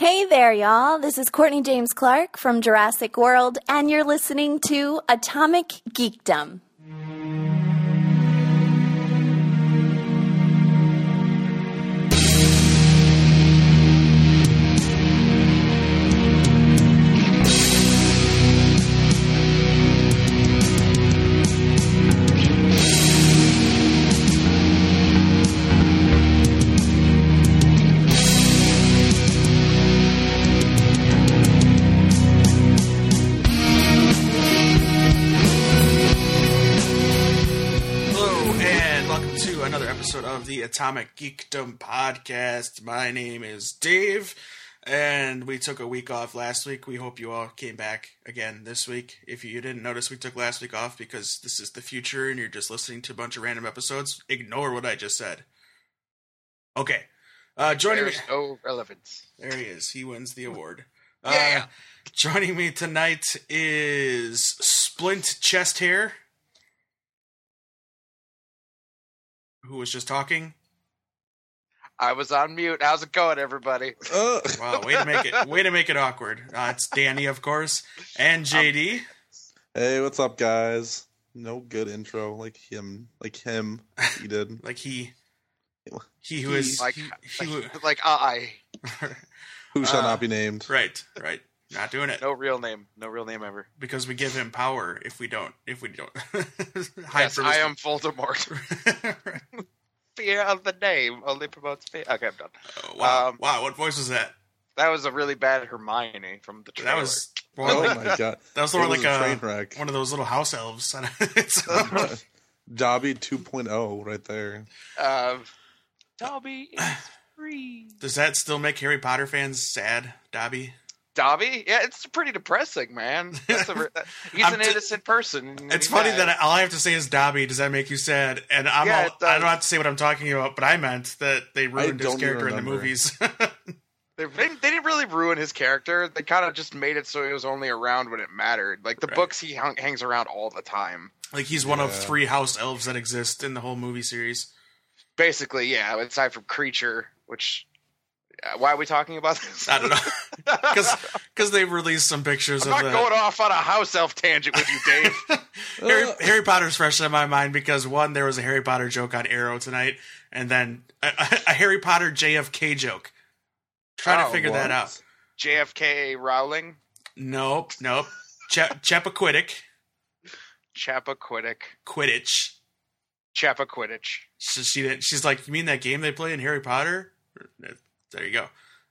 Hey there, y'all. This is Courtney James Clark from Jurassic World, and you're listening to Atomic Geekdom. Atomic Geekdom podcast. My name is Dave, and we took a week off last week. We hope you all came back again this week. If you didn't notice, we took last week off because this is the future and you're just listening to a bunch of random episodes. Ignore what I just said. Okay. Uh, joining me. no relevance. There he is. He wins the award. Yeah. Uh, joining me tonight is Splint Chest Hair, who was just talking. I was on mute. How's it going, everybody? Uh, Wow, way to make it way to make it awkward. Uh, it's Danny, of course, and JD. hey, what's up, guys? No good intro like him, like him. He did. like he, he who is Like, he, he who, like, like I. Who shall Uh, not be named? right, right. Not doing it No real name. No real name ever. because we give him power if we don't. If we don't hide yes, from I his- am Voldemort. fear of the name only promotes fear. Okay, I'm done. Oh, wow, Um, wow. What voice was that? That was a really bad Hermione from the trailer. That was more Oh my god, that was It more like a a, train wreck. one of those little house elves. It's- Dobby 2.0 right there. Um, Dobby is free. Does that still make Harry Potter fans sad, Dobby? Dobby? Yeah, it's pretty depressing, man. That's a, he's an t- innocent person. It's He funny died. that all I have to say is Dobby. Does that make you sad? And I'm Yeah, all, I don't have to say what I'm talking about, but I meant that they ruined his character in the movies. They, they, they didn't really ruin his character. They kind of just made it so he was only around when it mattered. Like the Right. books, he hung, hangs around all the time. like he's one of three house elves that exist in the whole movie series. Basically, yeah. Aside from Kreacher, which why are we talking about this? I don't know because they released some pictures I'm of not the going off on a house elf tangent with you, Dave. Harry, Uh, Harry Potter's fresh in my mind because one, there was a Harry Potter joke on Arrow tonight, and then a, a Harry Potter JFK joke. Trying Oh, to figure that out. JFK Rowling, Nope, nope. Ch- Chappaquiddick, Chappaquiddick, Quidditch. Chappaquidditch. So she didn't, she's like, you mean that game they play in Harry Potter? There you go.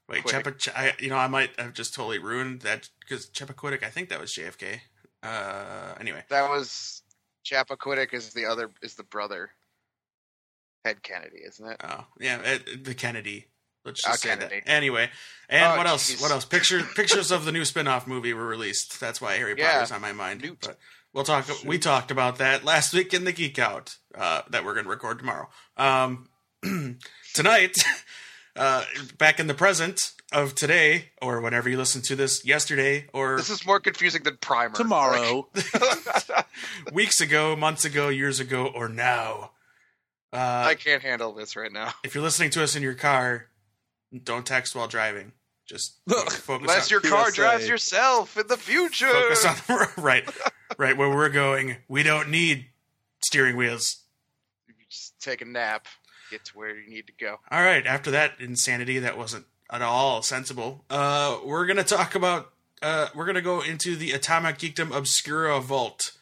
Wait, Quiddick. Chappa, Ch- I, you know, I might have just totally ruined that because Chappaquiddick. I think that was JFK. Uh, anyway, That was Chappaquiddick is the other is the brother. Head Kennedy, isn't it? oh yeah, it, the Kennedy. Let's Ah, just say Kennedy. that. Anyway, and Oh, what else? What else? Picture pictures of the new spin-off movie were released. That's why Harry Yeah. Potter's on my mind. Newt. But we'll talk. We talked about that last week in the Geek Out uh, that we're going to record tomorrow. Um, tonight, uh, back in the present of today, or whenever you listen to this, yesterday, or This is more confusing than Primer. Tomorrow. weeks ago, months ago, years ago, or now. Uh, I can't handle this right now. if you're listening to us in your car, don't text while driving. Just focus Unless on, your car PSA. drives yourself in the future. focus on the right, right where we're going. We don't need steering wheels. You just take a nap, get to where you need to go. All right. After that insanity, that wasn't at all sensible. Uh, we're gonna talk about. Uh, we're gonna go into the Atomic Geekdom Obscura Vault.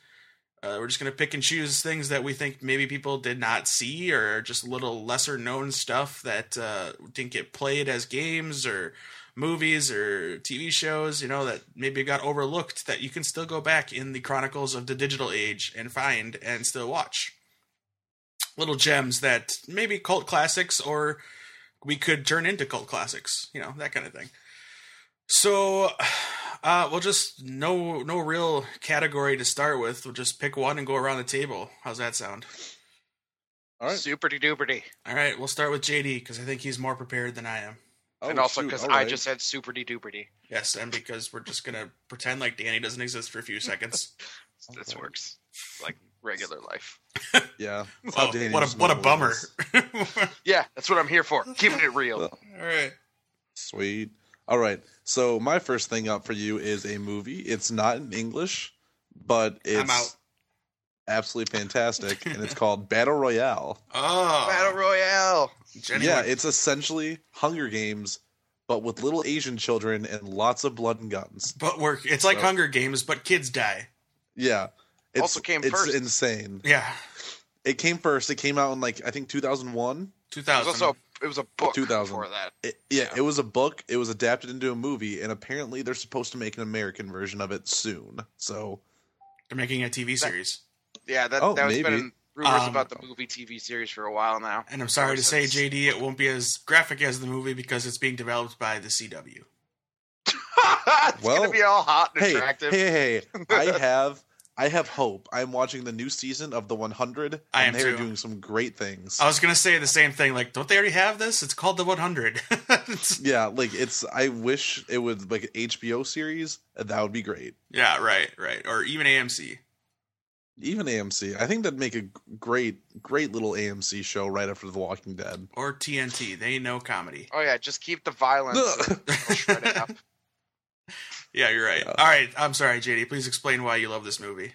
Uh, we're just gonna pick and choose things that we think maybe people did not see, or just little lesser known stuff that uh, didn't get played as games or movies or TV shows. You know that maybe got overlooked that you can still go back in the chronicles of the digital age and find and still watch. Little gems that maybe cult classics or we could turn into cult classics, you know, that kind of thing. So, uh, we'll just no no real category to start with. We'll just pick one and go around the table. How's that sound? All right. Superty duperty. All right, we'll start with JD because I think he's more prepared than I am. Oh, and also because all I just said superty duperty. Yes, and because we're just gonna pretend like Danny doesn't exist for a few seconds. This works like regular life. Yeah. That's Oh, what a what a bummer! Yeah, that's what I'm here for. Keeping it real. All right, Sweet. All right. So my first thing up for you is a movie. It's not in English, but it's I'm out. absolutely fantastic, and it's called Battle Royale. Oh, Battle Royale. Jenny yeah, it's essentially Hunger Games, but with little Asian children and lots of blood and guns. but we're it's like So- Hunger Games, but kids die. Yeah. It's, Also came it's first. insane. Yeah, It came first. It came out in like I think 2001. two It was also it was a book 2000. before that. It, yeah, Yeah. it was a book. It was adapted into a movie, and apparently they're supposed to make an American version of it soon. So They're making a TV series, Yeah, that Oh, that was maybe. been rumors Um, about the movie TV series for a while now. and I'm sorry to say. JD, it won't be as graphic as the movie because it's being developed by the CW. it's Well, gonna be all hot and hey, attractive. hey, hey, I have I have hope. I'm watching the new season of the 100, I and am they're doing some great things. I was gonna say the same thing. Like, don't they already have this? It's called the 100. Yeah, like it's. I wish it would like an HBO series. That would be great. yeah, right, right, or even AMC. Even AMC. I think that'd make a great, great little AMC show right after The Walking Dead. or TNT. They know comedy. oh yeah, just keep the violence. shred it up. Yeah, you're right. All right, I'm sorry, JD. Please explain why you love this movie.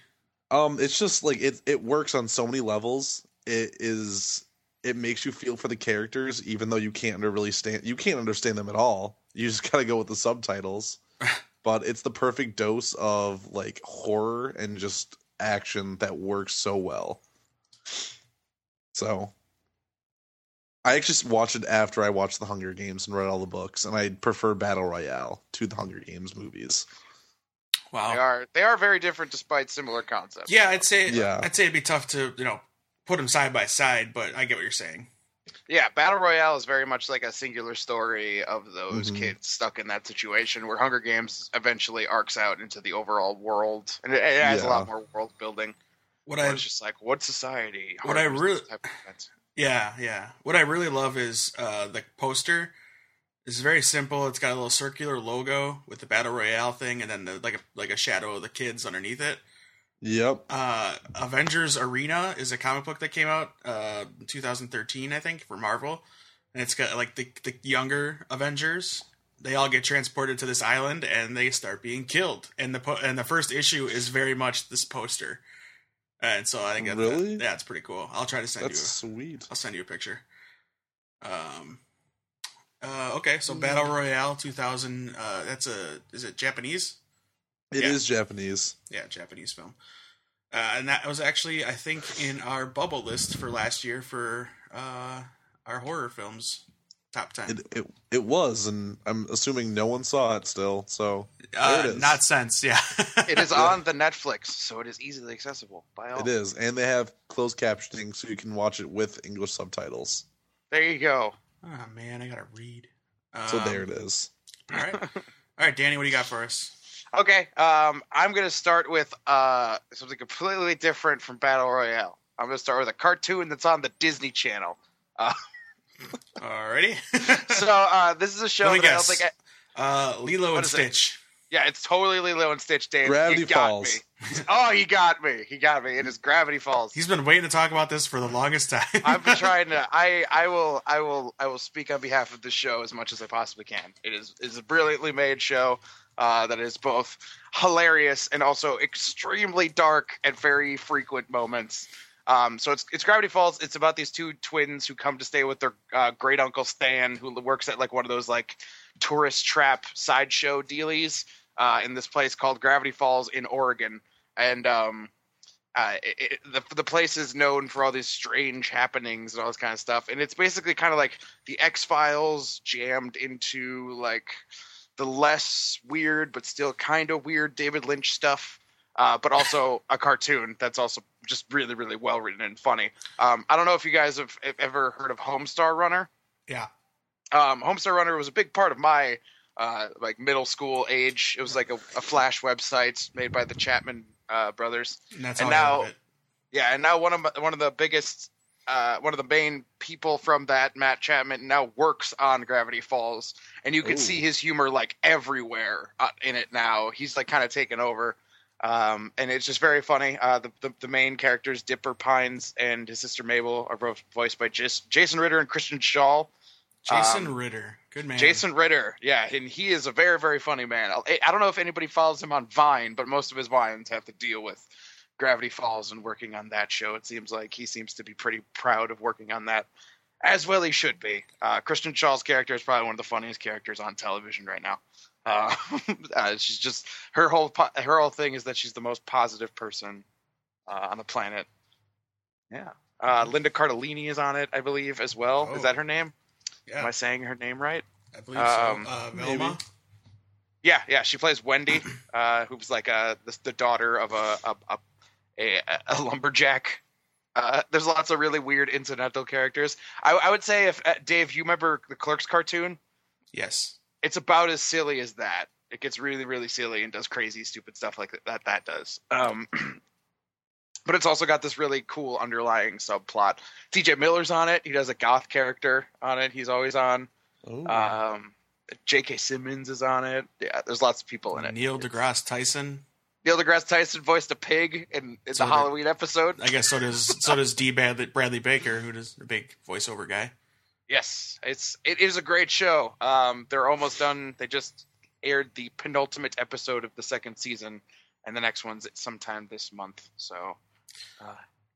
Um, it's just like it. It works on so many levels. It is. It makes you feel for the characters, even though you can't really stand. You can't understand them at all. You just gotta go with the subtitles. but it's the perfect dose of like horror and just action that works so well. So, I actually watched it after I watched the Hunger Games and read all the books, and I prefer Battle Royale to the Hunger Games movies. Wow, They Wow. are they are very different despite similar concepts. Yeah, I'd say. Yeah. I'd say it'd be tough to you know put them side by side, but I get what you're saying. Yeah, Battle Royale is very much like a singular story of those Mhm. kids stuck in that situation where Hunger Games eventually arcs out into the overall world. And it, it has a lot more world building. What I it's just like, what society? What I really- this type of event? Yeah, yeah. What I really love is uh, the poster. It's very simple. It's got a little circular logo with the battle royale thing, and then the, like a like a shadow of the kids underneath it. Yep. Uh, Avengers Arena is a comic book that came out uh, in 2013, I think, for Marvel, and it's got like the the younger Avengers. They all get transported to this island, and they start being killed. And the po- and the first issue is very much this poster. And so I think that, Really? that, yeah, it's pretty cool. I'll try to send That's you. sweet. I'll send you a picture. Um. Uh, okay, so Battle Royale 2000. Uh, that's a is it Japanese? It Yeah. is Japanese. Yeah, Japanese film. Uh, and that was actually, I think, in our bubble list for last year for uh, our horror films top ten. It, it it was, and I'm assuming no one saw it still. So uh, it is. Not since, yeah. It is on the Netflix, so it is easily accessible by all. it is, and they have closed captioning, so you can watch it with English subtitles. There you go. oh man, I gotta read. Um, So there it is. All right, all right, Danny, what do you got for us? Okay, um, I'm going to start with uh, something completely different from Battle Royale. I'm going to start with a cartoon that's on the Disney Channel. Alrighty. So uh, this is a show Let me that I don't think. I, uh, Lilo What and is it? Stitch. yeah, it's totally Lilo and Stitch. Dave, Gravity you got Falls. me. Oh, he got me. He got me. It is Gravity Falls. He's been waiting to talk about this for the longest time. I've been trying to. I I will I will I will speak on behalf of this show as much as I possibly can. It is is a brilliantly made show uh, that is both hilarious and also extremely dark at very frequent moments. Um, so it's it's Gravity Falls. It's about these two twins who come to stay with their uh, great uncle Stan, who works at like one of those like tourist trap sideshow dealies uh, in this place called Gravity Falls in Oregon, and um, uh, it, it, the the place is known for all these strange happenings and all this kind of stuff, and it's basically kind of like the X Files jammed into like the less weird but still kind of weird David Lynch stuff, uh, but also a cartoon that's also just really really well written and funny. Um, I don't know if you guys have, have ever heard of Homestar Runner. yeah. Um, Homestar Runner was a big part of my uh, like middle school age. It was like a, a flash website made by the Chapman uh, brothers. And that's And all now- Yeah, and now one of my, one of the biggest, uh, one of the main people from that, Matt Chapman, now works on Gravity Falls, and you can Ooh. see his humor like everywhere uh, in it now. He's like kind of taken over, um, and it's just very funny. Uh, the, the the main characters, Dipper Pines and his sister Mabel, are both voiced by Jas- Jason Ritter and Kristen Schaal. Jason um, Ritter. Good man. Jason Ritter, yeah, and he is a very, very funny man. I I don't know if anybody follows him on Vine, but most of his Vines have to deal with Gravity Falls and working on that show. It seems like he seems to be pretty proud of working on that, as well he should be. Uh, Kristen Schaal's character is probably one of the funniest characters on television right now. Uh, uh, she's just her whole po- her whole thing is that she's the most positive person uh, on the planet. Yeah. Uh, Linda Cardellini is on it, I believe, as well. Oh. Is that her name? Yeah, Am I saying her name right? I believe um, so. Uh. Velma. Yeah, yeah. She plays Wendy, uh, who's like uh the, the daughter of a a, a, a, a lumberjack. Uh, there's lots of really weird incidental characters. I, I would say if uh, Dave, you remember the Clerks cartoon? Yes. It's about as silly as that. It gets really, really silly and does crazy, stupid stuff like that. That, that does. Um, but it's also got this really cool underlying subplot. T.J. Miller's on it. He does a goth character on it. He's always on. Um, J.K. Simmons is on it. Yeah, there's lots of people in it. Neil deGrasse Tyson. Neil deGrasse Tyson voiced a pig in, in So the did- Halloween episode. I guess so does so does Dee Bradley, Bradley Baker, who does a big voiceover guy. Yes, it's it is a great show. Um, they're almost done. They just aired the penultimate episode of the second season, and the next one's sometime this month. So uh,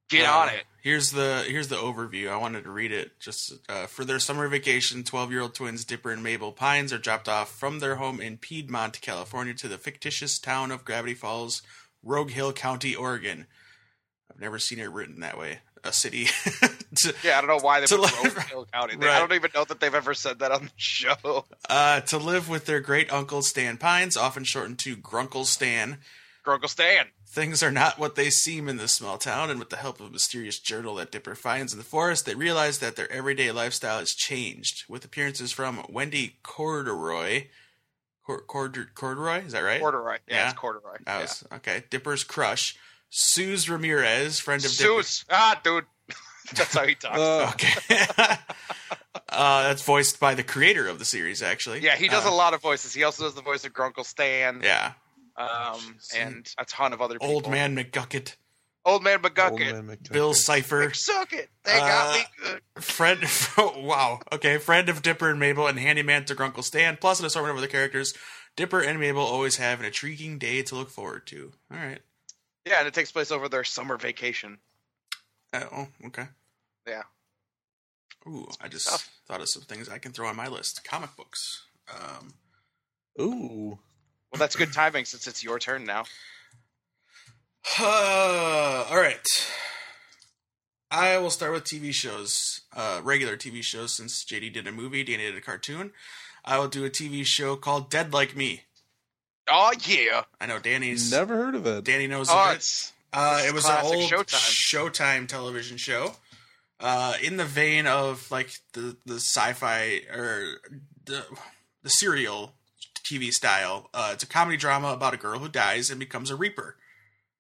get Uh, on it. Here's the here's the overview. I wanted to read it. Just uh, for their summer vacation, 12 year old twins Dipper and Mabel Pines are dropped off from their home in Piedmont, California, to the fictitious town of Gravity Falls, Roadkill County, Oregon. I've never seen it written that way. A city. to, Yeah, I don't know why they put live- Rogue County. They- Right. I don't even know that they've ever said that on the show. uh, to live with their great uncle Stan Pines, often shortened to Grunkle Stan. Grunkle Stan. Things are not what they seem in this small town, and with the help of a mysterious journal that Dipper finds in the forest, they realize that their everyday lifestyle has changed. With appearances from Wendy Corduroy. Cor- Cord- Corduroy? Is that right? Corduroy. Yeah, Yeah. it's Corduroy. That yeah. okay. Dipper's crush. Soos Ramirez, friend of Dipper. Zeus. Ah, dude. That's how he talks. Uh, Okay. uh, that's voiced by the creator of the series, actually. yeah, he does Uh, a lot of voices. He also does the voice of Grunkle Stan. Yeah. Um, and a ton of other people. Old Man McGucket. Old man Old McGucket. Man McGucket. Bill Cipher. Suck it. They got Uh, me good. friend wow okay friend of dipper and mabel and handyman to grunkle stan plus an assortment of other characters dipper and mabel always have an intriguing day to look forward to all right Yeah, and it takes place over their summer vacation. Uh, oh okay Yeah. ooh i just stuff. thought of some things i can throw on my list comic books um Ooh. Well, that's good timing since it's your turn now. all right i will start with tv shows uh regular tv shows since jd did a movie danny did a cartoon i will do a tv show called dead like me Oh yeah. i know danny's Never heard of it. danny knows Oh, of it. Uh, This it is was an classic old Showtime. Showtime. television show, uh, in the vein of like the the sci-fi or the the serial TV style. Uh, it's a comedy drama about a girl who dies and becomes a reaper.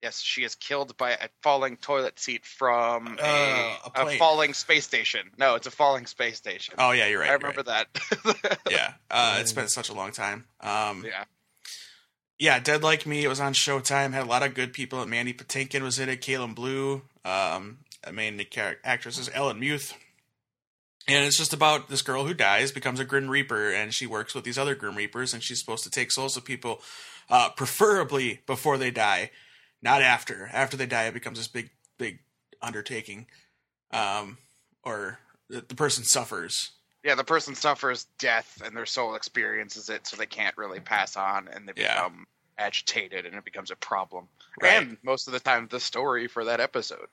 yes, she is killed by a falling toilet seat from Uh, a, a a, falling space station. No, it's a falling space station. Oh yeah, you're right. I you're remember right. that. Yeah, uh, it's been such a long time. Um, yeah. Yeah, Dead Like Me. It was on Showtime. Had a lot of good people. Mandy Patinkin was in it. Callum Blue. Um, the main actress is Ellen Muth. And it's just about this girl who dies, becomes a Grim Reaper, and she works with these other Grim Reapers, and she's supposed to take souls of people, uh, preferably before they die, not after. After they die, it becomes this big, big undertaking, um, or the, the person suffers. Yeah, the person suffers death and their soul experiences it, so they can't really pass on, and they Yeah. become agitated, and it becomes a problem. Right. And most of the time, the story for that episode.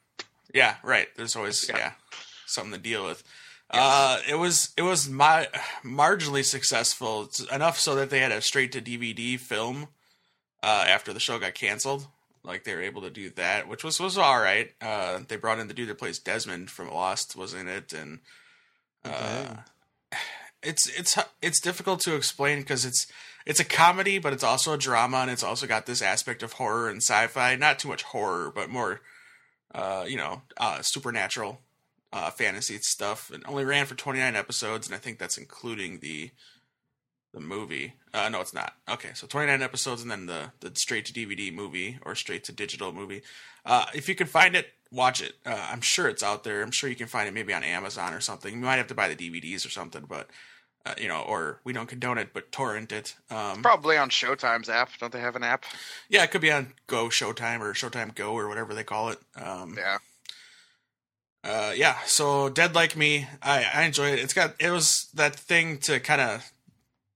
Yeah, right. There's always yeah, Yeah. something to deal with. Uh, it was it was my marginally successful It's enough so that they had a straight to DVD film uh, after the show got canceled. Like they were able to do that, which was was all right. Uh, they brought in the dude that plays Desmond from Lost was in it, and uh, Dang. It's it's it's difficult to explain because it's it's a comedy, but it's also a drama, and it's also got this aspect of horror and sci-fi. Not too much horror, but more, uh, you know, uh, supernatural, uh, fantasy stuff. It only ran for 29 episodes, and I think that's including the the movie. Uh, no, it's not. Okay, so 29 episodes, and then the the straight to DVD movie or straight to digital movie. Uh, if you can find it, watch it. Uh, I'm sure it's out there. I'm sure you can find it maybe on Amazon or something. You might have to buy the DVDs or something, but uh, you know, or we don't condone it, but torrent it. Um, Probably on Showtime's app. Don't they have an app? yeah, it could be on Go Showtime or Showtime Go or whatever they call it. Um, Yeah. uh, yeah. So Dead Like Me, I, I enjoy it. It's got it was that thing to kind of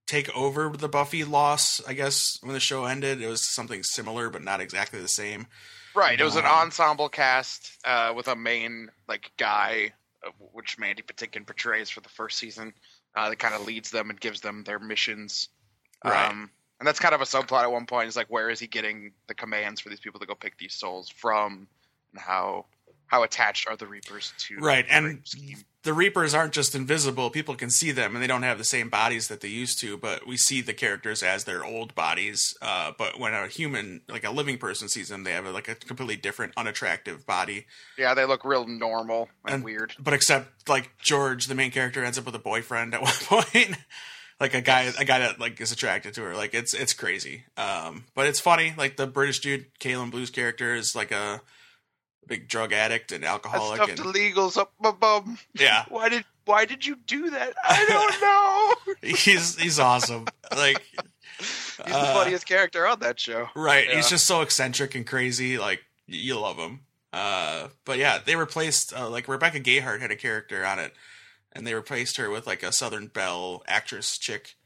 take over the Buffy loss. I guess when the show ended, it was something similar, but not exactly the same. Right. It was an Um, ensemble cast uh, with a main like guy, uh, which Mandy Patinkin portrays for the first season. Uh, that kind of leads them and gives them their missions. Right. Um, and that's kind of a subplot at one point. Is like, where is he getting the commands for these people to go pick these souls from, and how how attached are the Reapers to Right, the and scheme? the Reapers aren't just invisible; people can see them, and they don't have the same bodies that they used to. But we see the characters as their old bodies. Uh, but when a human, like a living person, sees them, they have like a completely different, unattractive body. Yeah, they look real normal and, And- weird. But except like George, the main character, ends up with a boyfriend at one point. like a guy, a guy that like is attracted to her. Like it's it's crazy. Um, but it's funny. Like the British dude, Callum Blue's character, is like a big drug addict and I alcoholic. stuffed And, illegals up my bum. yeah, Why did Why did you do that? I don't know. he's he's awesome. Like He's the uh, funniest character on that show. Right. He's just so eccentric and crazy. Like you love him. Uh, but yeah, they replaced uh, like Rebecca Gayheart had a character on it, and they replaced her with like a Southern Belle actress chick,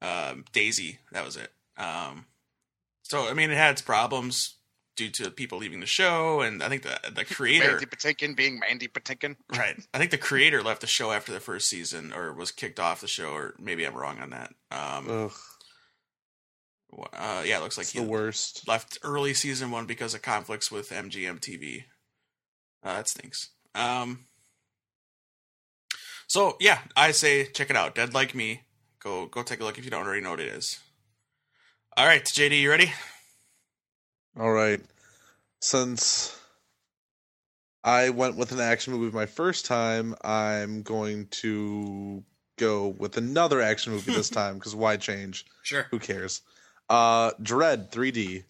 um, Daisy. That was it. Um, so I mean, it had its problems due to people leaving the show, and I think the the creator. Mandy Patinkin being Mandy Patinkin. Right. I think the creator left the show after the first season, or was kicked off the show, or maybe I'm wrong on that. Um, Ugh, uh, yeah, it looks like it's he the worst. left early season one because of conflicts with MGM TV. Uh, that stinks. Um, so yeah, I say check it out. Dead like me. Go go take a look if you don't already know what it is. All right, JD, you ready? All right. Since I went with an action movie my first time, I'm going to go with another action movie this time because why change? Sure. Who cares? Uh Dredd 3D.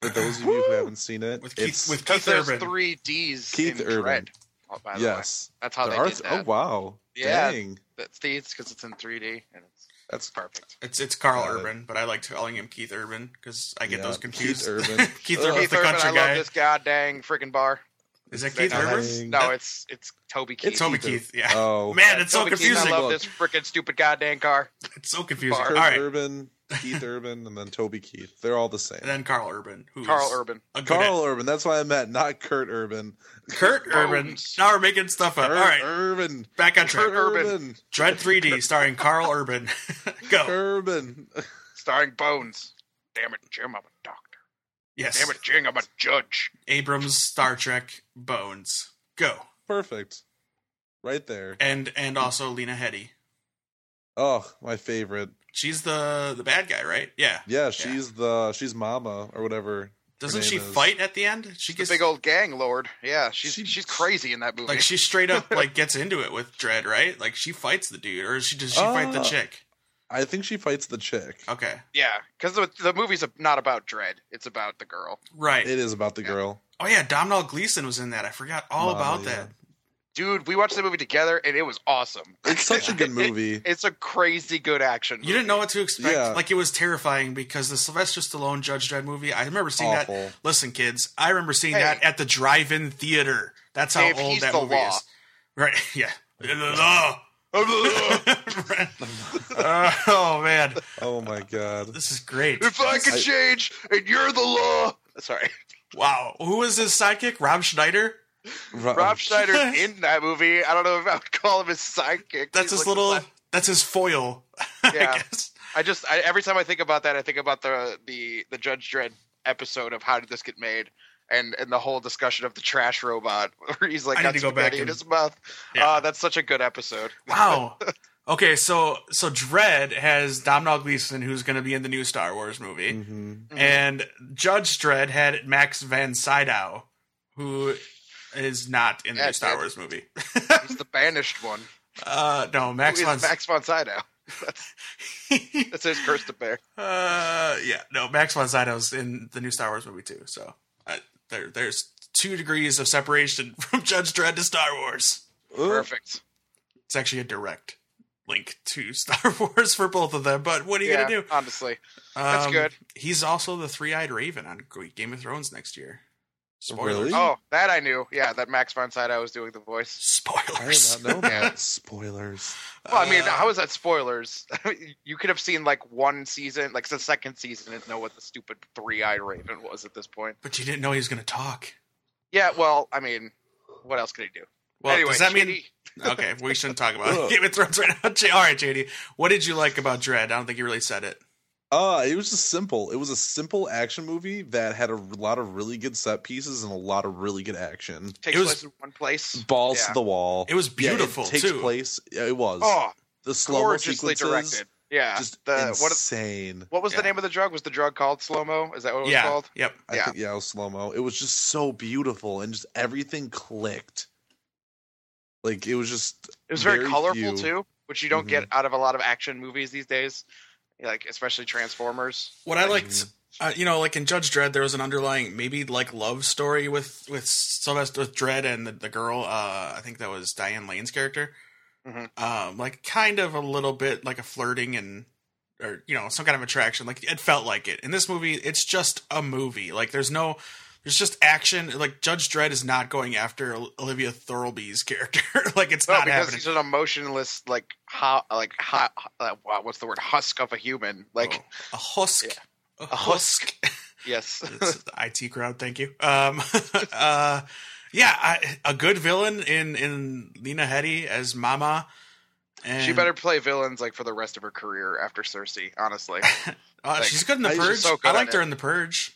For those of you who haven't seen it, With Keith- it's with Because Keith there's Urban. three D's Keith in Urban. Dredd. Oh, by the way. yes. That's how There they are did that. Oh wow! Yeah. Dang, That's Thieves because it's in 3D and it's that's perfect. It's it's Karl Got it. Urban, but I like calling him Keith Urban because I get Yeah, those confused. Keith Urban. Keith Ugh. Urban's Keith the Urban, country I guy. love this goddamn freaking bar. Is that Keith Urban? No, it's it's Toby Keith. It's Toby Keith Keith. Yeah. Oh Man, it's so Toby Keith, confusing. I love this freaking stupid goddamn car. It's so confusing. Bar. All Kurt right, Urban, Keith Urban, and then Toby Keith. They're all the same. and then Karl Urban, who Karl Urban. Karl Urban. That's why I meant not Kurt Urban. Kurt Urban. Bones. Now we're making stuff up. Kurt All right, Urban. back on track. Kurt Urban. Urban. Dredd 3D starring Karl Urban. Go. Urban. Starring Bones. Damn it, Jim, I'm a doctor. Yes. Damn it, Jim, I'm a judge. Abrams Star Trek Bones. Go. Perfect. Right there. And and also Lena Headey. Oh, my favorite. She's the the bad guy, right? Yeah. Yeah, she's the she's Mama or whatever. Doesn't she is- fight at the end? She The gets big old gang lord. Yeah, she's She- she's crazy in that movie. like she straight up like gets into it with Dredd, right? Like she fights the dude, or is she does she fight the Uh, chick? I think she fights the chick. Okay, yeah, because the, the movie's not about Dredd. It's about the girl. right. It is about the Yeah. girl. oh yeah, Domhnall Gleeson was in that. I forgot all Mama, about that. Dude, we watched the movie together and it was awesome. It's such a good movie. It's a crazy good action. You didn't know what to expect. Yeah. Like it was terrifying because the Sylvester Stallone Judge Dredd movie. I remember seeing Awful. that. Listen, kids, I remember seeing Hey. that at the drive-in theater. That's how Dave, old he's that the movie law. is. Right? Yeah. The law. Uh, oh man, Oh my god. this is great. if I could I- change and you're the law. Sorry. Wow, who was his sidekick? Rob Schneider. Ro- Rob Schneider's in that movie. I don't know if I would call him his sidekick. That's He's his little. la- That's his foil. I Yeah. guess. I just I, every time I think about that, I think about the the the Judge Dredd episode of how did this get made, and and the whole discussion of the trash robot where he's like I need got to go back spaghetti in and- his mouth. Yeah. Uh, that's such a good episode. Wow. Okay, so so Dredd has Domhnall Gleeson, who's going to be in the new Star Wars movie, Mhm. and Judge Dredd had Max Van Sydow, who is not in the Yeah, new Star Wars movie. He's the banished one. uh, no, Max Who Van. is Max von Sydow. That's that's his curse to bear. uh, yeah, no, Max Von Sydow's in the new Star Wars movie too. So uh, there, there's two degrees of separation from Judge Dredd to Star Wars. Ugh. Perfect. It's actually a direct link to Star Wars for both of them. But what are you yeah, gonna do? honestly. That's Um, good. He's also the three-eyed Raven on Game of Thrones next year. Spoilers. Really? Oh, that I knew. Yeah, that Max von Sydow was doing the voice. Spoilers. I Spoilers. did not know that. Spoilers. Well, I mean, Uh, how is that spoilers? you could have seen like one season, like the second season, and know what the stupid three-eyed raven was at this point. But you didn't know he was gonna talk. Yeah, well, I mean, what else could he do? Well, anyway, does that mean? JD, Okay, we shouldn't talk about Game of Thrones right now. All right, JD, what did you like about Dredd? I don't think you really said it. Uh, it was just simple. It was a simple action movie that had a lot of really good set pieces and a lot of really good action. takes it was- place in one place. Balls Yeah. to the wall. It was Yeah, beautiful it takes too. place. Yeah, it was. Oh, the slow gorgeously sequences, directed. Yeah, just the what? insane. What was Yeah. the name of the drug? Was the drug called slow mo? Is that what it was yeah. called? Yep. I Yeah. think yeah, it was slow mo. It was just so beautiful and just everything clicked. Like it was just It was very, Very colorful few. too, which you don't Mhm. get out of a lot of action movies these days. Like especially Transformers. What I liked, uh, you know, like in Judge Dredd, there was an underlying maybe like love story with with Sylvester with Dredd and the, the girl. Uh, I think that was Diane Lane's character. Mhm. Um, like kind of a little bit like a flirting and or you know some kind of attraction. Like it felt like it. In this movie, it's just a movie. Like there's no. There's just action. Like Judge Dredd is not going after Olivia Thirlby's character. like it's No, not because happening. he's an emotionless, like ho- like ho- uh, what's the word? Husk of a human. Like Oh, a husk. Yeah. A husk. yes, it's the IT crowd. Thank you. Um, uh, yeah, I, a good villain in in Lena Headey as Mama. And, she better play villains like for the rest of her career after Cersei. Honestly, Uh, like, she's good in the Purge. so good I liked her in the Purge.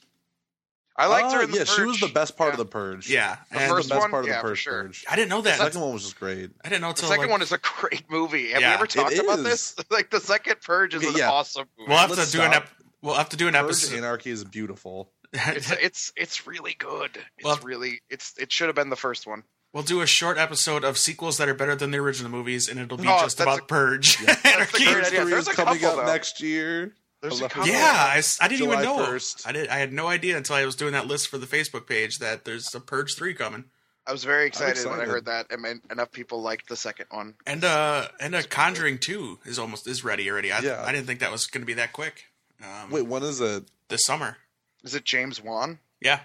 I liked her Oh, in the yeah, she was the best part Yeah. of the purge. Yeah, The and first the best one? part of Yeah, the for purge. sure. purge. I didn't know that. The second one was just great. I didn't know The second like, one is a great movie. Have Yeah. we ever talked about this? Like the second Purge is Okay, an yeah. awesome movie. We'll have to Let's do an stop. ep- We'll have to do an Purge episode. Anarchy is beautiful. it's it's it's really good. It's Well- really it's it should have been the first one. we'll do a short episode of sequels that are better than the original movies, and it'll be Oh, just about a- Purge. Yeah. Anarchy. great Purge idea. 3 There's is a coming couple, up though. next year. There's I a love couple. it. Yeah, I didn't July even know. 1st. I did. I had no idea until I was doing that list for the Facebook page that there's a Purge three coming, I was very excited, when I heard that, and and enough people liked the second one. and uh, and a Conjuring two is almost is ready already. I, Yeah. I didn't think that was going to be that quick. Um, Wait, when is it? this summer. Is it James Wan? Yeah,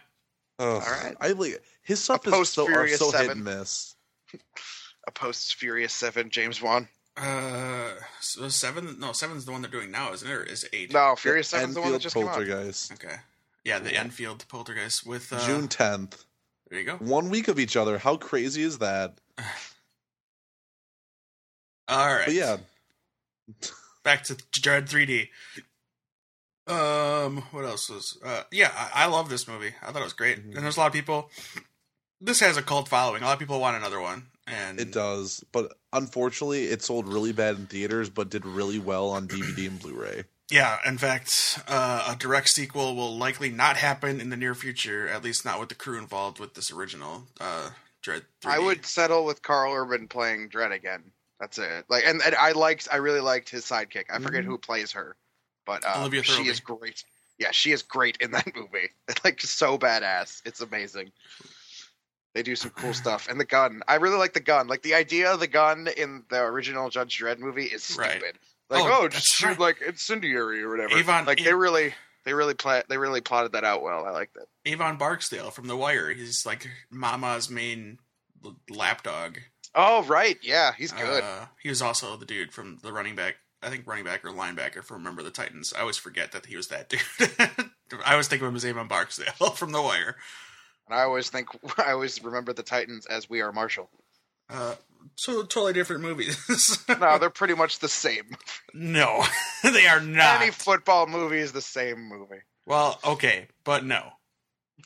Oh, right. I like his stuff A is so, so hit and miss. A post Furious Seven James Wan? Uh, so seven. No, seven's the one they're doing now, isn't it? Or is it eight? No, Furious Seven's the one that Enfield just came out. Poltergeist. Okay. Yeah, the Enfield Poltergeist with uh, June tenth. There you go. One week of each other. How crazy is that? All right. But yeah, back to Dredd 3D. Um, what else was? Uh, yeah, I, I love this movie. I thought it was great, Mhm. and there's a lot of people. This has a cult following. A lot of people want another one, and it does. But unfortunately, it sold really bad in theaters, but did really well on DVD and Blu-ray. Yeah, in fact, uh, a direct sequel will likely not happen in the near future. At least not with the crew involved with this original uh, Dredd. 3D. I would settle with Karl Urban playing Dredd again. That's it. Like, and, and I liked, I really liked his sidekick. I forget Mhm. who plays her, but uh, Olivia she is great. Yeah, she is great in that movie. like, so badass. It's amazing. They do some cool stuff, and the gun. I really like the gun. Like the idea of the gun in the original Judge Dredd movie is stupid. Right. Like, Oh, oh, just shoot right. like incendiary or whatever. Avon- like they really, they really play, they really plotted that out well. I like that. Avon Barksdale from The Wire. He's like Mama's main lapdog. Oh right, yeah, he's good. Uh, he was also the dude from the running back. I think running back or linebacker from Remember the Titans. I always forget that he was that dude. I always think of him as Avon Barksdale from The Wire. And I always think, I always remember the Titans as We Are Marshall. Uh, so totally different movies. No, they're pretty much the same. no, they are not. Any football movie is the same movie. well, okay, but no,